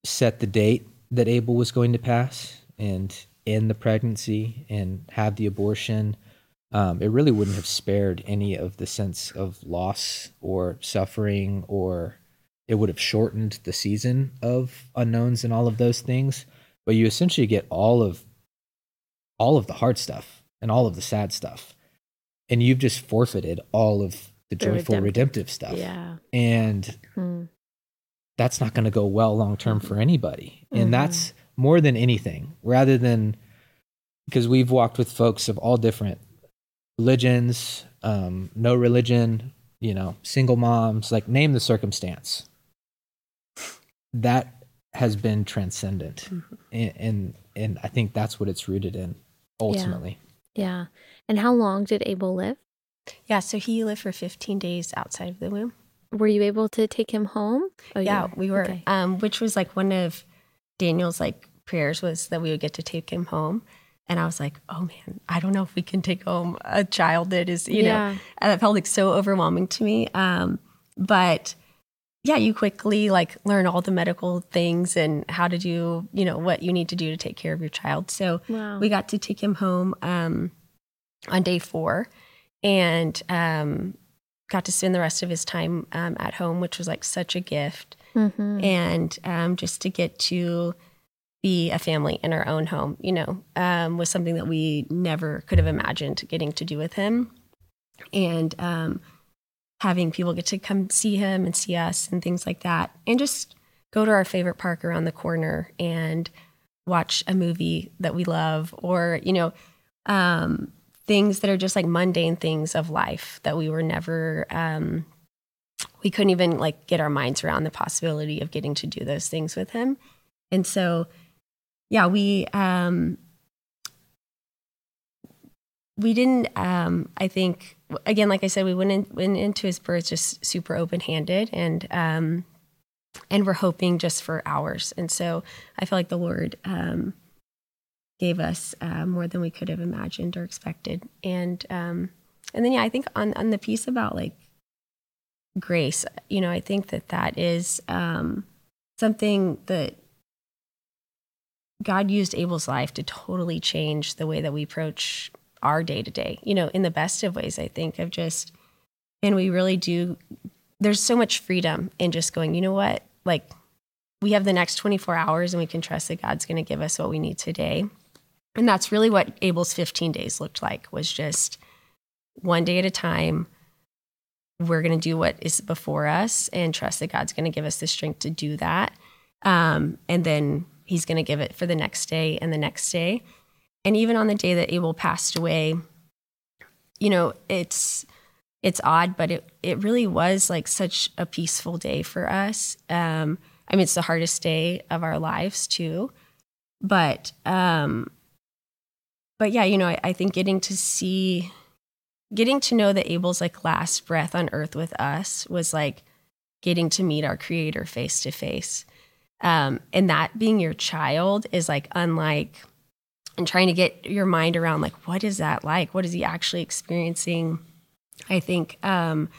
set the date that Abel was going to pass and end the pregnancy and have the abortion, um, it really wouldn't have spared any of the sense of loss or suffering, or it would have shortened the season of unknowns and all of those things. But you essentially get all of all of the hard stuff and all of the sad stuff, and you've just forfeited all of the, the joyful redemptive. redemptive. stuff.
Yeah,
and hmm that's not going to go well long term for anybody. Mm-hmm. And that's more than anything, rather than because we've walked with folks of all different religions, um, no religion, you know, single moms, like name the circumstance. That has been transcendent. Mm-hmm. And, and, and I think that's what it's rooted in ultimately.
Yeah. yeah. And how long did Abel live?
Yeah, so he lived for 15 days outside of the womb
were you able to take him home?
Oh, yeah, we were. Okay. Um, which was like one of Daniel's like prayers was that we would get to take him home. And I was like, oh man, I don't know if we can take home a child that is, you yeah. know, and it felt like so overwhelming to me. Um, but yeah, you quickly like learn all the medical things and how to do, you know, what you need to do to take care of your child. So wow. we got to take him home um, on day four. And um, got to spend the rest of his time um, at home, which was like such a gift. Mm-hmm. And um, just to get to be a family in our own home, you know, um, was something that we never could have imagined getting to do with him. And um, having people get to come see him and see us and things like that. And just go to our favorite park around the corner and watch a movie that we love or, you know, um, things that are just like mundane things of life that we were never um, we couldn't even like get our minds around the possibility of getting to do those things with him and so yeah we um we didn't um i think again like i said we went, in, went into his birth just super open-handed and um and we're hoping just for hours and so i feel like the lord um gave us uh, more than we could have imagined or expected. And um, and then yeah, I think on on the piece about like grace, you know, I think that that is um, something that God used Abel's life to totally change the way that we approach our day to day. You know, in the best of ways, I think of just, and we really do. There's so much freedom in just going. You know what, like. We have the next 24 hours and we can trust that God's going to give us what we need today and that's really what Abel's 15 days looked like was just one day at a time. We're going to do what is before us and trust that God's going to give us the strength to do that. Um, and then he's going to give it for the next day and the next day. And even on the day that Abel passed away, you know, it's it's odd, but it it really was like such a peaceful day for us. Um, I mean, it's the hardest day of our lives too, but um, but yeah, you know, I, I think getting to see, getting to know that Abel's like last breath on earth with us was like getting to meet our creator face to face. Um, and that being your child is like unlike and trying to get your mind around like what is that like? What is he actually experiencing? I think um,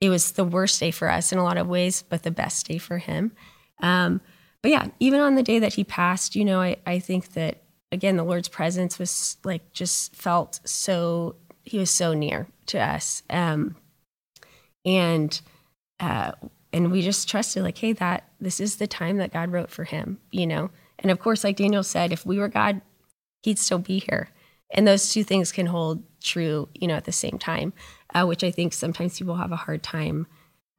it was the worst day for us in a lot of ways but the best day for him. Um, but yeah even on the day that he passed you know i, I think that again, the Lord's presence was like just felt so, he was so near to us. Um, and, uh, and we just trusted like, hey, that this is the time that God wrote for him, you know? And of course, like Daniel said, if we were God, he'd still be here. And those two things can hold true, you know, at the same time, uh, which I think sometimes people have a hard time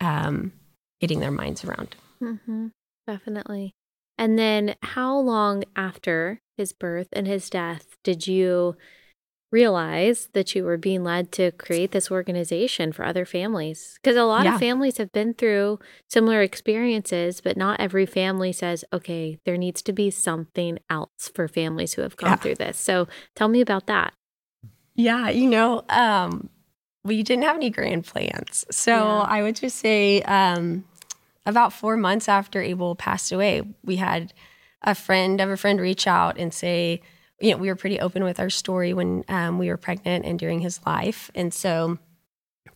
um, getting their minds around.
Mm-hmm. Definitely. And then how long after his birth and his death did you realize that you were being led to create this organization for other families because a lot yeah. of families have been through similar experiences but not every family says okay there needs to be something else for families who have gone yeah. through this so tell me about that
yeah you know um, we didn't have any grand plans so yeah. i would just say um, about four months after abel passed away we had a friend of a friend reach out and say you know, we were pretty open with our story when um, we were pregnant and during his life. And so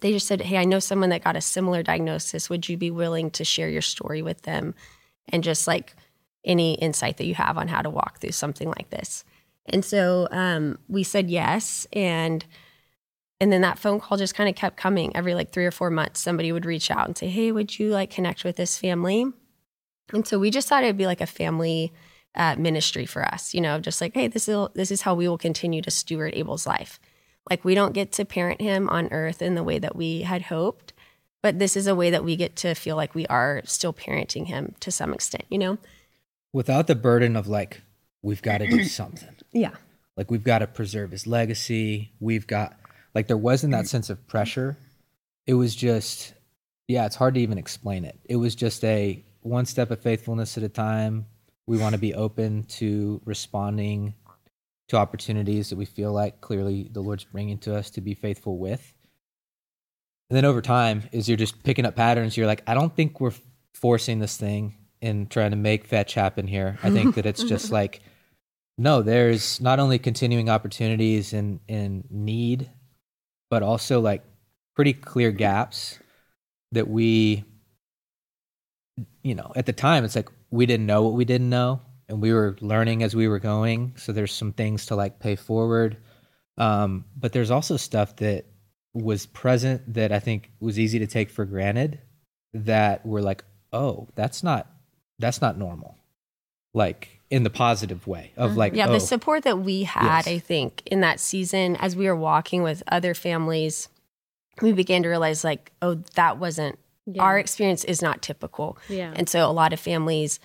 they just said, Hey, I know someone that got a similar diagnosis. Would you be willing to share your story with them and just like any insight that you have on how to walk through something like this? And so um, we said yes. And and then that phone call just kind of kept coming every like three or four months. Somebody would reach out and say, Hey, would you like connect with this family? And so we just thought it'd be like a family uh, ministry for us. You know, just like, hey, this is this is how we will continue to steward Abel's life. Like we don't get to parent him on earth in the way that we had hoped, but this is a way that we get to feel like we are still parenting him to some extent. You know,
without the burden of like we've got to do something.
Yeah,
like we've got to preserve his legacy. We've got like there wasn't that sense of pressure. It was just yeah, it's hard to even explain it. It was just a one step of faithfulness at a time we want to be open to responding to opportunities that we feel like clearly the Lord's bringing to us to be faithful with. And then over time, as you're just picking up patterns, you're like, I don't think we're forcing this thing and trying to make fetch happen here. I think that it's just like, no, there's not only continuing opportunities and in, in need, but also like pretty clear gaps that we, you know, at the time, it's like, we didn't know what we didn't know and we were learning as we were going so there's some things to like pay forward um, but there's also stuff that was present that i think was easy to take for granted that we're like oh that's not that's not normal like in the positive way of mm-hmm. like
yeah
oh,
the support that we had yes. i think in that season as we were walking with other families we began to realize like oh that wasn't yeah. Our experience is not typical.
Yeah.
And so a lot of families,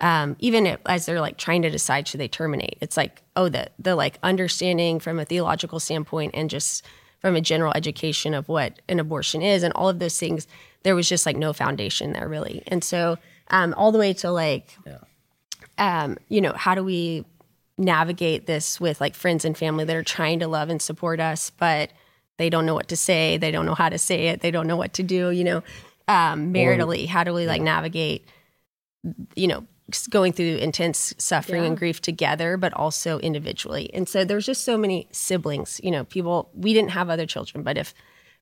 um, even as they're like trying to decide should they terminate, it's like, oh, the the like understanding from a theological standpoint and just from a general education of what an abortion is and all of those things, there was just like no foundation there really. And so um, all the way to like, yeah. um, you know, how do we navigate this with like friends and family that are trying to love and support us, but they don't know what to say, they don't know how to say it, they don't know what to do, you know um, maritally? Or, how do we like navigate, you know, going through intense suffering yeah. and grief together, but also individually? And so there's just so many siblings, you know, people, we didn't have other children, but if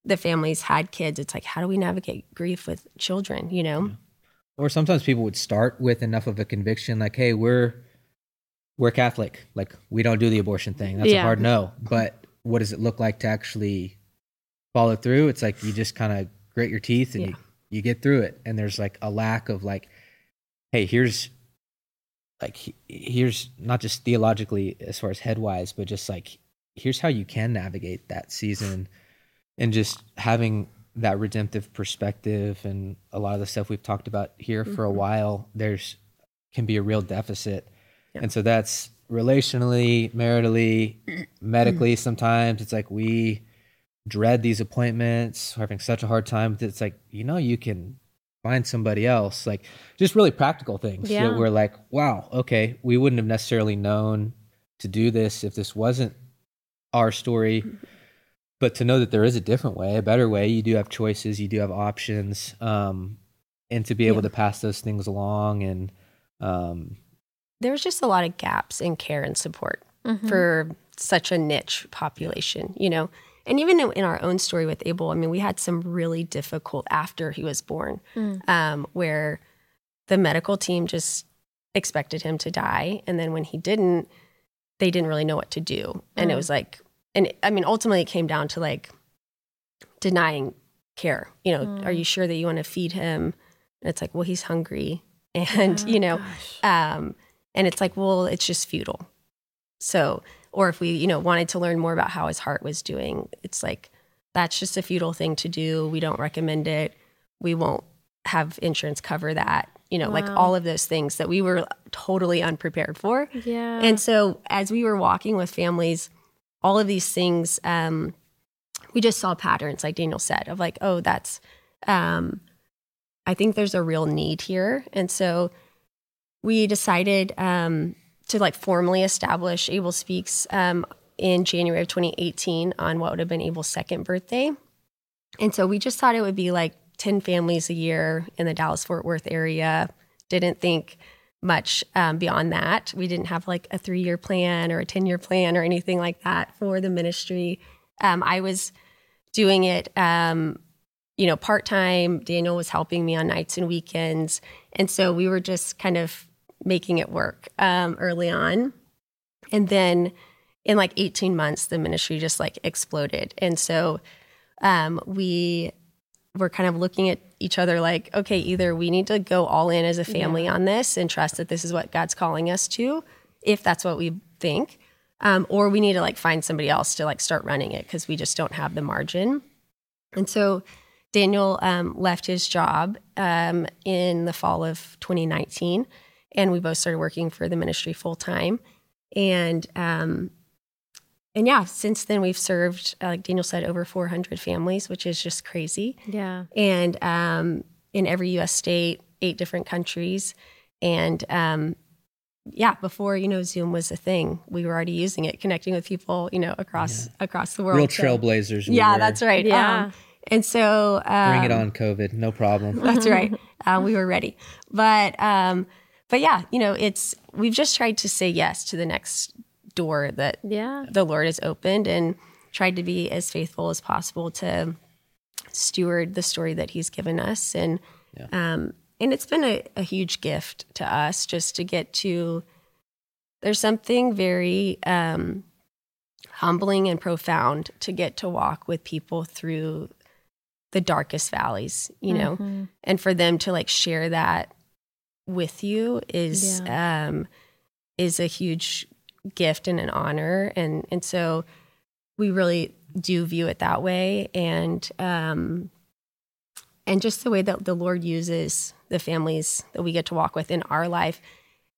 the families had kids, it's like, how do we navigate grief with children, you know?
Or sometimes people would start with enough of a conviction, like, hey, we're, we're Catholic. Like, we don't do the abortion thing. That's yeah. a hard no. But what does it look like to actually follow through? It's like you just kind of grit your teeth and yeah. you you get through it and there's like a lack of like hey here's like here's not just theologically as far as headwise but just like here's how you can navigate that season and just having that redemptive perspective and a lot of the stuff we've talked about here mm-hmm. for a mm-hmm. while there's can be a real deficit yeah. and so that's relationally maritally medically sometimes it's like we dread these appointments, having such a hard time. It's like, you know, you can find somebody else. Like just really practical things yeah. that we're like, wow, okay, we wouldn't have necessarily known to do this if this wasn't our story. But to know that there is a different way, a better way, you do have choices, you do have options, um, and to be able yeah. to pass those things along. And um,
there's just a lot of gaps in care and support mm-hmm. for such a niche population. You know, and even in our own story with Abel, I mean, we had some really difficult after he was born, mm. um, where the medical team just expected him to die, and then when he didn't, they didn't really know what to do, mm. and it mm. was like, and I mean, ultimately, it came down to like denying care. You know, mm. are you sure that you want to feed him? And it's like, well, he's hungry, and oh, you know, um, and it's like, well, it's just futile. So or if we you know wanted to learn more about how his heart was doing it's like that's just a futile thing to do. We don't recommend it. We won't have insurance cover that you know wow. like all of those things that we were totally unprepared for.
Yeah.
And so as we were walking with families all of these things um we just saw patterns like daniel said of like oh that's um i think there's a real need here. And so we decided um to like formally establish abel speaks um in january of 2018 on what would have been abel's second birthday and so we just thought it would be like 10 families a year in the Dallas Fort Worth area. Didn't think much um, beyond that. We didn't have like a three year plan or a 10 year plan or anything like that for the ministry. Um, I was doing it, um, you know, part time. Daniel was helping me on nights and weekends. And so we were just kind of making it work um, early on. And then in like 18 months, the ministry just like exploded. And so um, we were kind of looking at each other like, okay, either we need to go all in as a family yeah. on this and trust that this is what God's calling us to, if that's what we think, um, or we need to like find somebody else to like start running it because we just don't have the margin. And so Daniel um, left his job um, in the fall of 2019, and we both started working for the ministry full time. And um, and yeah, since then we've served, uh, like Daniel said, over 400 families, which is just crazy.
Yeah.
And um, in every U.S. state, eight different countries, and um, yeah, before you know Zoom was a thing, we were already using it, connecting with people, you know, across yeah. across the world.
Real trailblazers.
So, yeah, were. that's right.
Yeah. Um,
and so um,
bring it on, COVID, no problem.
That's right. Uh, we were ready, but um, but yeah, you know, it's we've just tried to say yes to the next door that
yeah.
the Lord has opened and tried to be as faithful as possible to steward the story that He's given us. And yeah. um, and it's been a, a, huge gift to us just to get to. There's something very um, humbling and profound to get to walk with people through the darkest valleys, you know, mm-hmm. and for them to like share that with you is yeah. um, is a huge gift and an honor. And and so we really do view it that way. And um and just the way that the lord uses the families that we get to walk with in our life.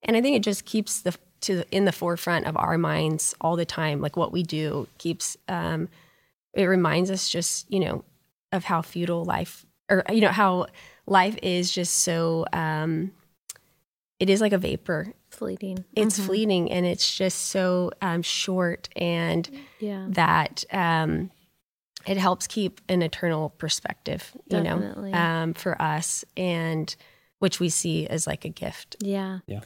And i think it just keeps the to in the forefront of our minds all the time. Like what we do keeps um it reminds us just you know of how futile life or you know how life is just so um it is like a vapor
fleeting.
It's mm-hmm. fleeting and it's just so um, short and yeah. that um, it helps keep an eternal perspective, you Definitely. know, um, for us and which we see as like a gift.
Yeah.
Yeah.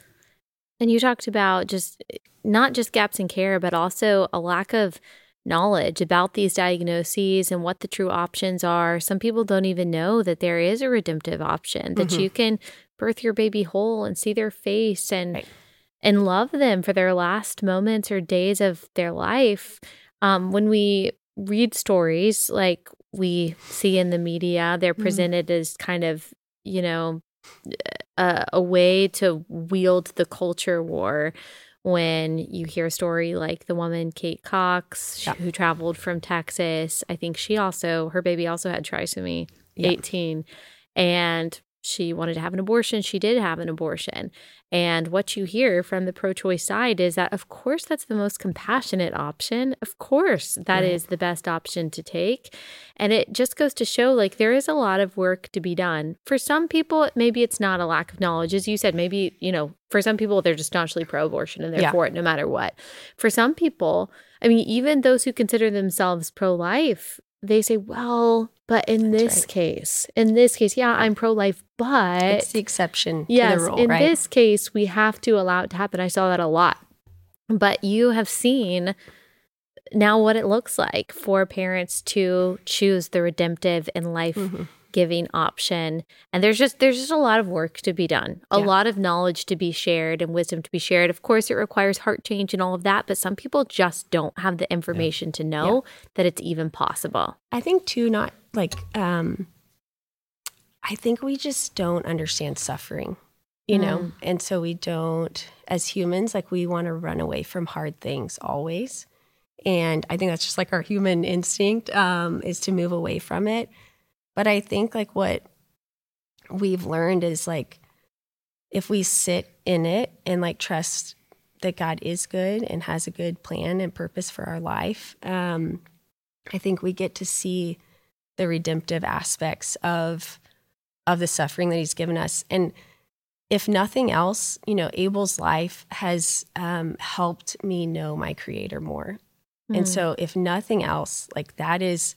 And you talked about just not just gaps in care, but also a lack of knowledge about these diagnoses and what the true options are. Some people don't even know that there is a redemptive option, that mm-hmm. you can birth your baby whole and see their face and right. and love them for their last moments or days of their life. Um, when we read stories like we see in the media, they're mm-hmm. presented mm. as kind of, you know, a, a way to wield the culture war when you hear a story like the woman Kate Cox yeah. who traveled from Texas. I think she also her baby also had trisomy yeah. 18 and she wanted to have an abortion. She did have an abortion. And what you hear from the pro choice side is that, of course, that's the most compassionate option. Of course, that right. is the best option to take. And it just goes to show like there is a lot of work to be done. For some people, maybe it's not a lack of knowledge. As you said, maybe, you know, for some people, they're just staunchly pro abortion and they're yeah. for it no matter what. For some people, I mean, even those who consider themselves pro life, they say, well, but in That's this right. case, in this case, yeah, I'm pro life, but
it's the exception.
Yes,
rule,
in
right?
this case, we have to allow it to happen. I saw that a lot. But you have seen now what it looks like for parents to choose the redemptive and life mm-hmm giving option and there's just there's just a lot of work to be done a yeah. lot of knowledge to be shared and wisdom to be shared of course it requires heart change and all of that but some people just don't have the information yeah. to know yeah. that it's even possible
i think too not like um i think we just don't understand suffering you mm. know and so we don't as humans like we want to run away from hard things always. And i think that's just like our human instinct um, is to move away from it. But I think like what we've learned is like if we sit in it and like trust that God is good and has a good plan and purpose for our life, um, I think we get to see the redemptive aspects of of the suffering that He's given us. And if nothing else, you know, Abel's life has um, helped me know my Creator more. Mm. And hmm. so, if nothing else, like that is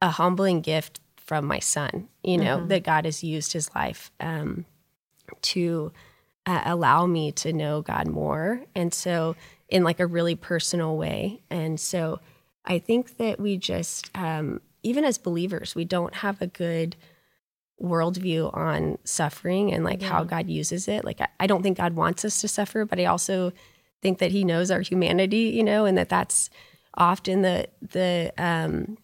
a humbling gift from my son, you know, mm-hmm. that God has used his life um, to uh, allow me to know God more. And so, in like a really personal way. And so, I think that we just, um, even as believers, we don't have a good worldview on suffering and like yeah. how God uses it. Like, I, I don't think God wants us to suffer, but I also think that He knows our humanity, you know, and that that's often the the um,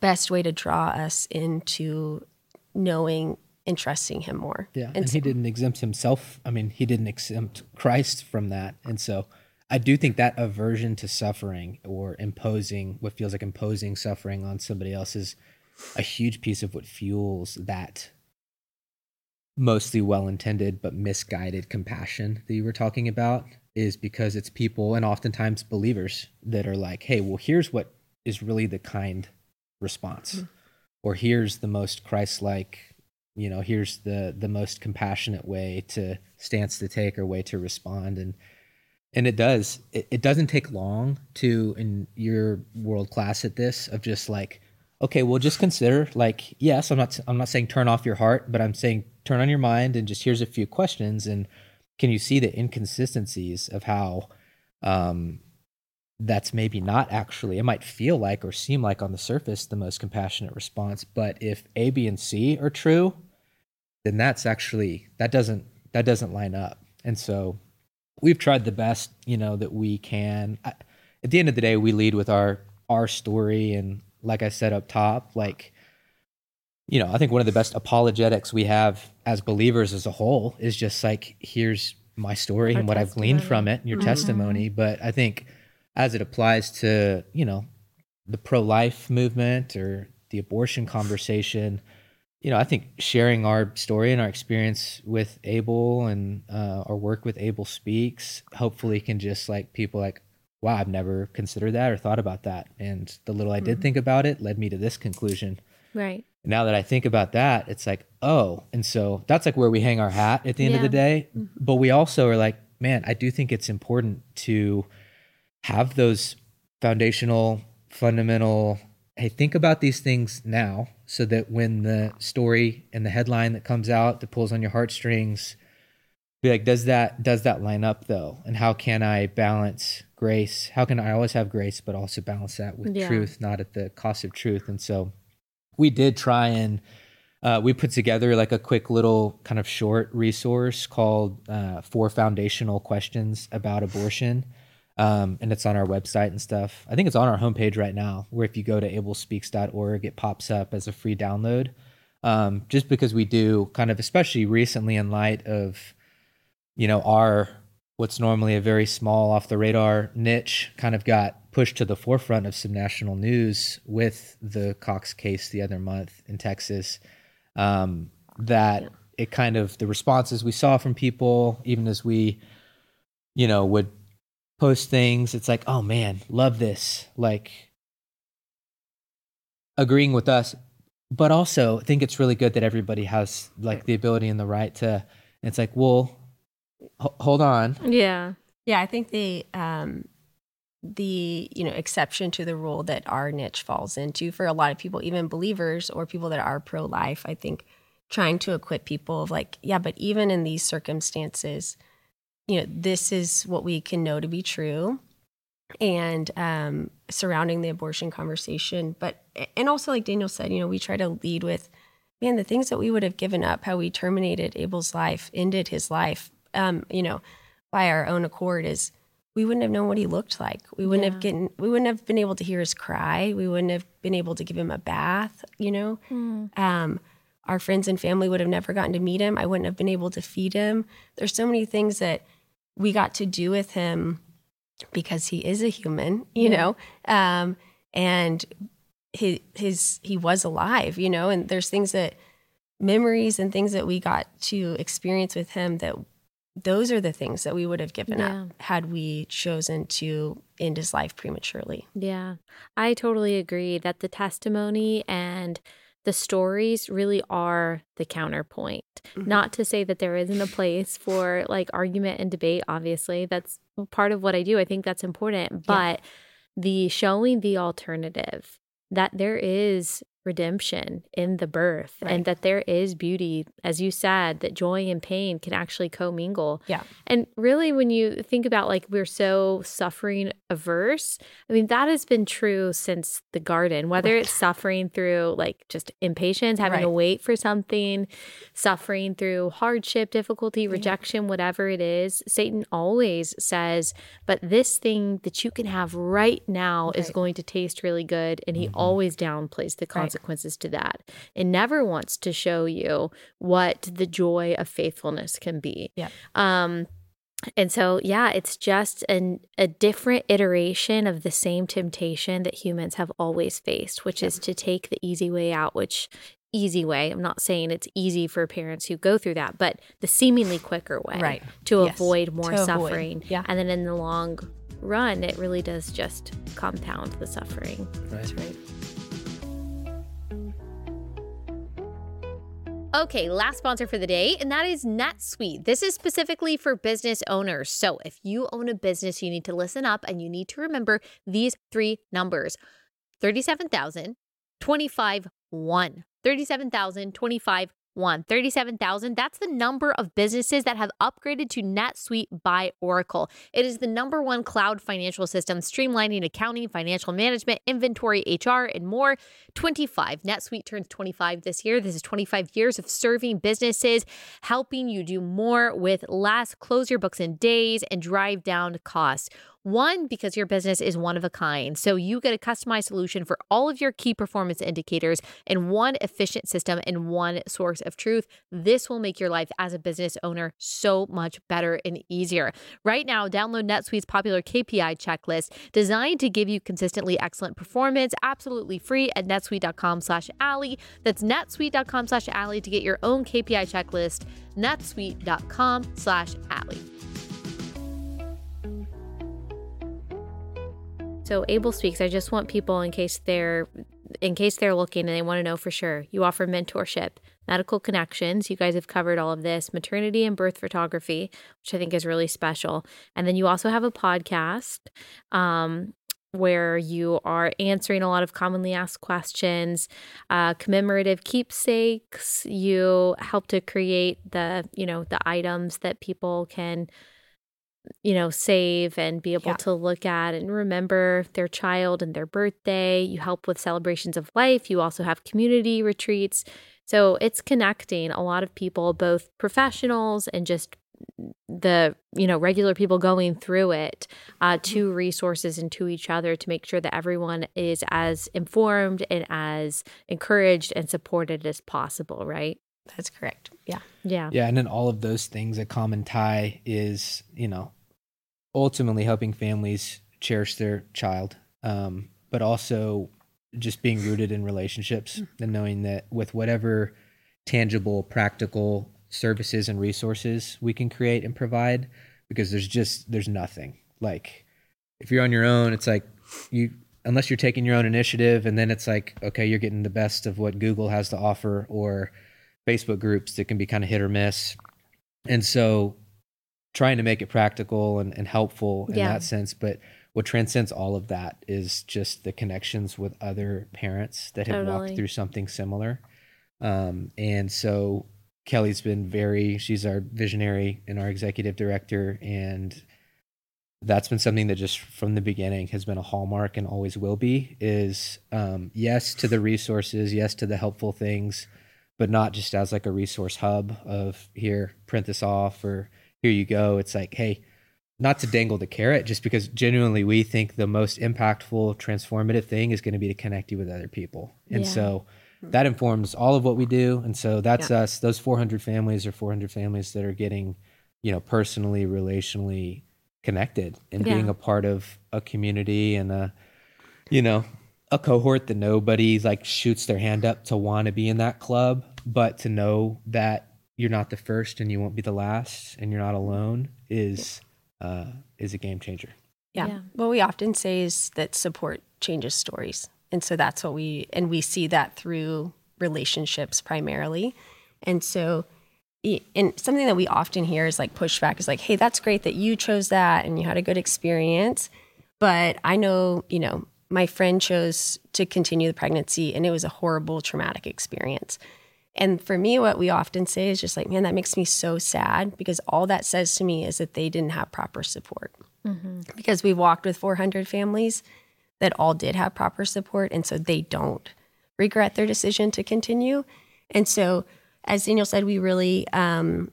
best way to draw us into knowing and trusting him more.
Yeah. And, and so, he didn't exempt himself. I mean, he didn't exempt Christ from that. And so I do think that aversion to suffering or imposing what feels like imposing suffering on somebody else is a huge piece of what fuels that mostly well intended but misguided compassion that you were talking about is because it's people and oftentimes believers that are like, hey, well, here's what is really the kind response mm-hmm. or here's the most christ-like you know here's the the most compassionate way to stance to take or way to respond and and it does it, it doesn't take long to and you're world class at this of just like okay well just consider like yes i'm not i'm not saying turn off your heart but i'm saying turn on your mind and just here's a few questions and can you see the inconsistencies of how um, that's maybe not actually, it might feel like or seem like on the surface the most compassionate response. But if A, B, and C are true, then that's actually, that doesn't, that doesn't line up. And so we've tried the best, you know, that we can. I, at the end of the day, we lead with our, our story. And like I said up top, like, you know, I think one of the best apologetics we have as believers as a whole is just like, here's my story our and what testimony. I've gleaned from it, your mm-hmm. testimony. But I think, as it applies to you know the pro-life movement or the abortion conversation you know i think sharing our story and our experience with abel and uh, our work with abel speaks hopefully can just like people like wow i've never considered that or thought about that and the little i did mm-hmm. think about it led me to this conclusion
right
now that i think about that it's like oh and so that's like where we hang our hat at the end yeah. of the day mm-hmm. but we also are like man i do think it's important to have those foundational, fundamental, hey, think about these things now so that when the story and the headline that comes out that pulls on your heartstrings, be like, does that does that line up though? And how can I balance grace? How can I always have grace, but also balance that with yeah. truth, not at the cost of truth? And so we did try and uh, we put together like a quick little kind of short resource called uh, Four Foundational Questions About Abortion um, and it's on our website and stuff. I think it's on our homepage right now, where if you go to abelspeaks.org, it pops up as a free download. Um, just because we do kind of, especially recently in light of, you know, our what's normally a very small off the radar niche kind of got pushed to the forefront of some national news with the Cox case the other month in Texas. Um, that yeah. it kind of the responses we saw from people, even as we, you know, would post things. It's like, oh man, love this. Like agreeing with us, but also I think it's really good that everybody has like the ability and the right to. it's like, well, h- hold on.
Yeah.
Yeah, I think the um, the you know exception to the rule that our niche falls into for a lot of people, even believers or people that are pro life, I think trying to equip people of like, yeah, but even in these circumstances, you know, this is what we can know to be true and um, surrounding the abortion conversation. But, and also, like Daniel said, you know, we try to lead with, man, the things that we would have given up, how we terminated Abel's life, ended his life, um, you know, by our own accord is we wouldn't have known what he looked like. We wouldn't yeah. have gotten, we wouldn't have been able to hear his cry. We wouldn't have been able to give him a bath, you know? Mm. Um, our friends and family would have never gotten to meet him. I wouldn't have been able to feed him. There's so many things that we got to do with him because he is a human, you yeah. know, um, and his his he was alive, you know, and there's things that memories and things that we got to experience with him that those are the things that we would have given yeah. up had we chosen to end his life prematurely.
Yeah. I totally agree that the testimony and the stories really are the counterpoint. Mm-hmm. Not to say that there isn't a place for like argument and debate, obviously. That's part of what I do. I think that's important. But yeah. the showing the alternative that there is redemption in the birth right. and that there is beauty as you said that joy and pain can actually commingle
yeah
and really when you think about like we're so suffering averse i mean that has been true since the garden whether right. it's suffering through like just impatience having right. to wait for something suffering through hardship difficulty rejection whatever it is satan always says but this thing that you can have right now is going to taste really good and he mm-hmm. always downplays the consequences consequences to that. It never wants to show you what the joy of faithfulness can be.
Yeah.
Um, and so, yeah, it's just an, a different iteration of the same temptation that humans have always faced, which yeah. is to take the easy way out, which easy way. I'm not saying it's easy for parents who go through that, but the seemingly quicker way
right.
to
yes.
avoid more
to
suffering.
Avoid. Yeah.
And then in the long run, it really does just compound the suffering.
Right. That's right.
Okay, last sponsor for the day, and that is NetSuite. This is specifically for business owners. So if you own a business, you need to listen up and you need to remember these three numbers 37,000, 25, 1. 37,000, 25, one. 37,000, that's the number of businesses that have upgraded to NetSuite by Oracle. It is the number one cloud financial system, streamlining accounting, financial management, inventory, HR, and more. 25. NetSuite turns 25 this year. This is 25 years of serving businesses, helping you do more with less, close your books in days, and drive down costs. One, because your business is one of a kind. So you get a customized solution for all of your key performance indicators in one efficient system and one source of truth. This will make your life as a business owner so much better and easier. Right now, download NetSuite's popular KPI checklist designed to give you consistently excellent performance absolutely free at netsuite.com slash Allie. That's netsuite.com slash Allie to get your own KPI checklist, netsuite.com slash Allie. So Abel Speaks, I just want people in case they're in case they're looking and they want to know for sure. You offer mentorship, medical connections. You guys have covered all of this, maternity and birth photography, which I think is really special. And then you also have a podcast um, where you are answering a lot of commonly asked questions, uh, commemorative keepsakes. You help to create the, you know, the items that people can you know, save and be able yeah. to look at and remember their child and their birthday. You help with celebrations of life. You also have community retreats. So it's connecting a lot of people, both professionals and just the you know regular people going through it uh, to mm-hmm. resources and to each other to make sure that everyone is as informed and as encouraged and supported as possible right
that's correct. Yeah.
Yeah.
Yeah and then all of those things a common tie is you know ultimately helping families cherish their child, um, but also just being rooted in relationships mm. and knowing that with whatever tangible, practical services and resources we can create and provide, because there's just there's nothing. Like if you're on your own, it's like you unless you're taking your own initiative, and then it's like okay, you're getting the best of what Google has to offer or Facebook groups that can be kind of hit or miss. And so trying to make it practical and, and helpful in yeah. that sense. But what transcends all of that is just the connections with other parents that have totally. walked through something similar. Um, and so Kelly's been very, she's our visionary and our executive director. And that's been something that just from the beginning has been a hallmark and always will be is um, yes to the resources, yes to the helpful things, but not just as like a resource hub of here, print this off or here you go. It's like, hey, not to dangle the carrot, just because genuinely we think the most impactful, transformative thing is going to be to connect you with other people. And yeah. so hmm. that informs all of what we do. And so that's yeah. us. Those 400 families are 400 families that are getting, you know, personally, relationally connected and yeah. being a part of a community and a, you know, a cohort that nobody like shoots their hand up to want to be in that club but to know that you're not the first and you won't be the last and you're not alone is uh, is a game changer.
Yeah. yeah. What we often say is that support changes stories. And so that's what we and we see that through relationships primarily. And so and something that we often hear is like pushback is like, "Hey, that's great that you chose that and you had a good experience, but I know, you know, my friend chose to continue the pregnancy and it was a horrible traumatic experience." And for me, what we often say is just like, man, that makes me so sad because all that says to me is that they didn't have proper support. Mm-hmm. Because we've walked with 400 families that all did have proper support. And so they don't regret their decision to continue. And so, as Daniel said, we really um,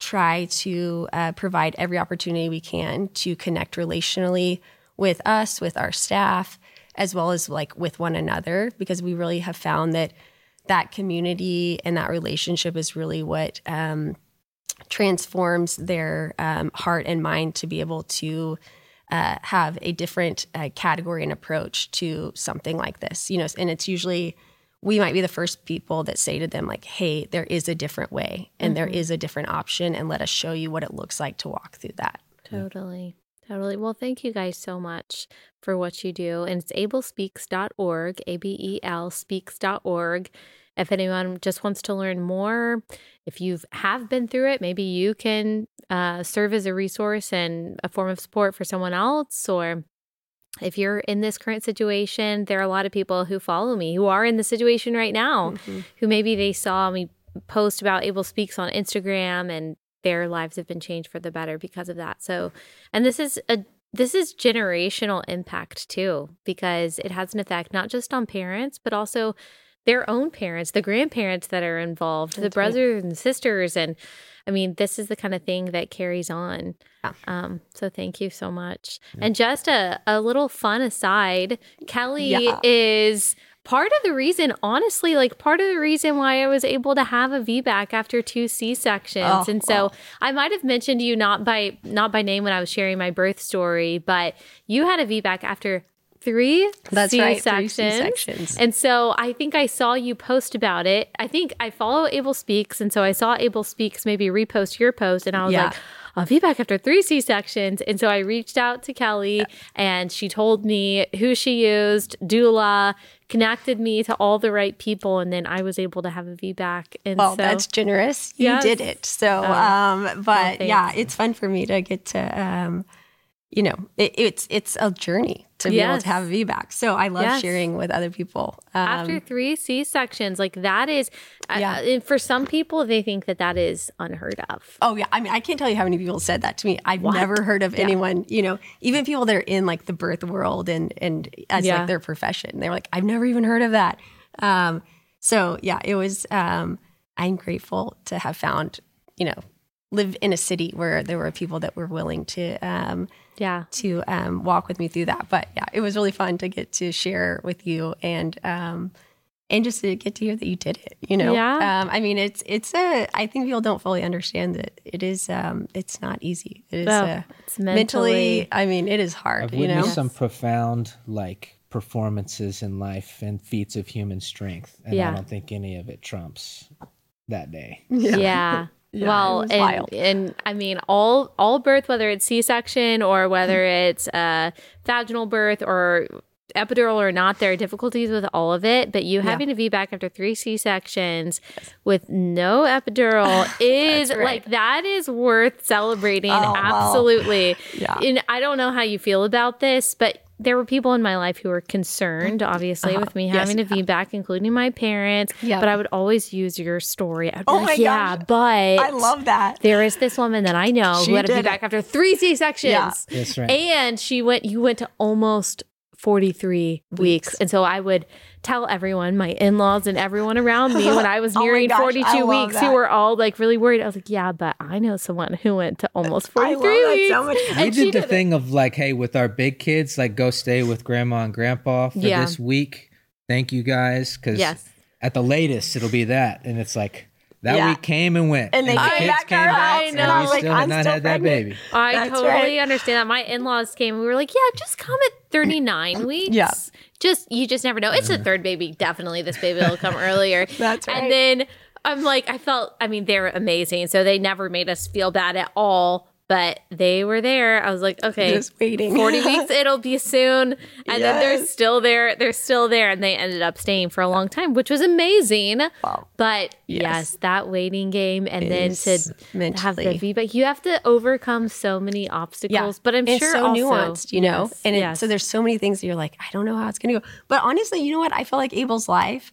try to uh, provide every opportunity we can to connect relationally with us, with our staff, as well as like with one another, because we really have found that that community and that relationship is really what um, transforms their um, heart and mind to be able to uh, have a different uh, category and approach to something like this. You know, and it's usually we might be the first people that say to them like, "Hey, there is a different way, and mm-hmm. there is a different option, and let us show you what it looks like to walk through that."
Totally. Totally. Well, thank you guys so much for what you do. And it's abelspeaks.org, A B E L speaks.org. If anyone just wants to learn more, if you have been through it, maybe you can uh, serve as a resource and a form of support for someone else. Or if you're in this current situation, there are a lot of people who follow me who are in the situation right now, mm-hmm. who maybe they saw me post about Abel Speaks on Instagram and their lives have been changed for the better because of that. So, and this is a this is generational impact too because it has an effect not just on parents but also their own parents, the grandparents that are involved, That's the brothers right. and sisters. And I mean, this is the kind of thing that carries on. Yeah. Um, so thank you so much. Yeah. And just a, a little fun aside, Kelly yeah. is part of the reason, honestly, like part of the reason why I was able to have a VBAC after two C sections. Oh, and so I might have mentioned you not by not by name when I was sharing my birth story, but you had a VBAC after three
That's C-sections. right, three C-sections.
And so I think I saw you post about it. I think I follow Abel Speaks, and so I saw Abel Speaks maybe repost your post, and I was yeah. like, I'll be back after three C sections. And so I reached out to Kelly and she told me who she used, doula, connected me to all the right people. And then I was able to have a VBAC. And
well,
so,
that's generous. You yes. did it. So, oh, um, but well, yeah, it's fun for me to get to, um, you know, it, it's it's a journey to yes. be able to have a VBAC. So I love yes. sharing with other people.
Um, After three C sections, like that is, yeah. Uh, for some people, they think that that is unheard of.
Oh yeah, I mean, I can't tell you how many people said that to me. I've what? never heard of yeah. anyone, you know, even people that are in like the birth world and and as yeah. like their profession, they're like, I've never even heard of that. Um, so yeah, it was. Um, I'm grateful to have found, you know, live in a city where there were people that were willing to.
Yeah.
to um, walk with me through that. But yeah it was really fun to get to share with you and um, and just to get to hear that you did it you know?
Yeah.
Um, i mean it's it's a i think people don't fully understand that it is um it's not easy. It is oh, uh, it's mentally, mentally, i mean it is hard
I've
you know?
some profound like performances in life and feats of human strength and yeah. i don't think any of it trumps that day.
Yeah, yeah. Yeah, well, and, and I mean, all all birth, whether it's C section or whether it's uh, vaginal birth or epidural or not, there are difficulties with all of it. But you having yeah. to VBAC after three C sections with no epidural is right. like that is worth celebrating. Oh, Absolutely. Yeah. And I don't know how you feel about this, but there were people in my life who were concerned, obviously, uh-huh. with me having yes. to VBAC, including my parents. Yeah. But I would always use your story. I'd be oh like, yeah, gosh. but I
love that.
There is this woman that I know she who had to VBAC after three C sections. Yeah.
That's right.
And she went, you went to almost 43 weeks. weeks. And so I would tell everyone, my in laws and everyone around me when I was oh nearing oh gosh, 42 weeks, that. who were all like really worried. I was like, yeah, but I know someone who went to almost 43 weeks. So much.
We did the did thing it. of like, hey, with our big kids, like go stay with grandma and grandpa for yeah. this week. Thank you guys. Cause yes. at the latest, it'll be that. And it's like, that yeah. week came and went.
And,
and
the kids
came back, and, and we like, still I'm had not had pregnant. that baby.
I That's totally right. understand that. My in-laws came. We were like, yeah, just come at 39 weeks.
Yeah.
Just you just never know. It's the third baby. Definitely this baby will come earlier.
That's right.
And then I'm like, I felt, I mean, they're amazing. So they never made us feel bad at all but they were there. I was like, okay,
just waiting.
40 weeks, it'll be soon. And yes. then they're still there. They're still there. And they ended up staying for a long time, which was amazing. Wow. But yes, yes that waiting game and then to mentally. have the feedback, you have to overcome so many obstacles. Yeah. But I'm
it's
sure
so
also,
nuanced, you know? Yes, and it, so there's so many things that you're like, I don't know how it's going to go. But honestly, you know what? I feel like Abel's life.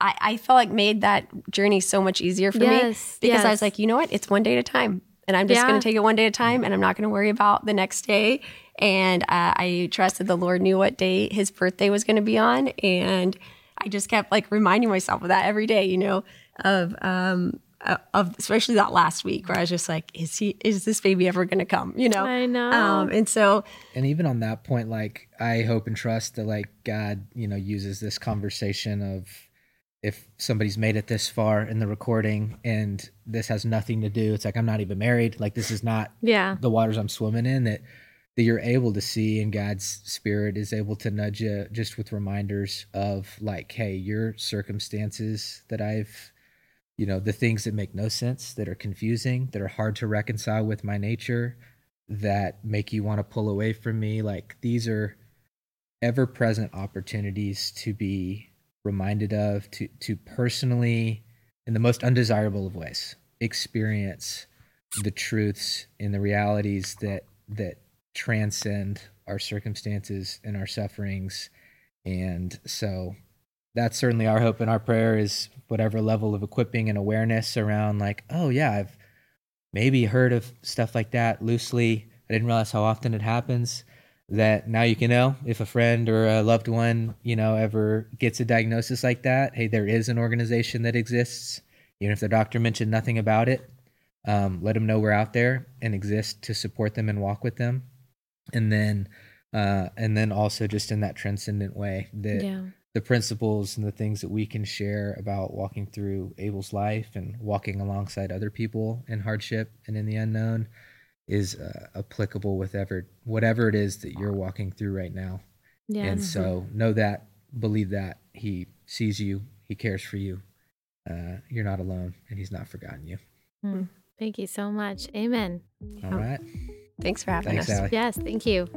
I, I felt like made that journey so much easier for me because I was like, you know what? It's one day at a time and I'm just yeah. going to take it one day at a time and I'm not going to worry about the next day. And uh, I trusted the Lord knew what day his birthday was going to be on. And I just kept like reminding myself of that every day, you know, of, um, uh, of especially that last week where I was just like, is he, is this baby ever going to come? You know?
I know.
Um, and so,
and even on that point, like I hope and trust that like God, you know, uses this conversation of, if somebody's made it this far in the recording and this has nothing to do it's like i'm not even married. Like this is not
yeah.
the waters i'm swimming in that that you're able to see and god's spirit is able to nudge you just with reminders of like hey your circumstances that i've you know the things that make no sense that are confusing that are hard to reconcile with my nature that make you want to pull away from me. Like these are ever present opportunities to be reminded of to to personally in the most undesirable of ways experience the truths and the realities that that transcend our circumstances and our sufferings. And so that's certainly our hope and our prayer is whatever level of equipping and awareness around like oh yeah i've maybe heard of stuff like that loosely. I didn't realize how often it happens that now you can know if a friend or a loved one, you know, ever gets a diagnosis like that. Hey, there is an organization that exists. Even if the doctor mentioned nothing about it, um, let them know we're out there and exist to support them and walk with them. And then, uh, and then also just in that transcendent way that yeah. the principles and the things that we can share about walking through Abel's life and walking alongside other people in hardship and in the unknown is uh, applicable with ever whatever it is that you're walking through right now. Yeah. And so know that, believe that he sees you, he cares for you. Uh, you're not alone, and he's not forgotten you.
Mm. Thank you so much. Amen.
All right.
Thanks for having
Thanks,
us.
Allie.
Yes, thank you.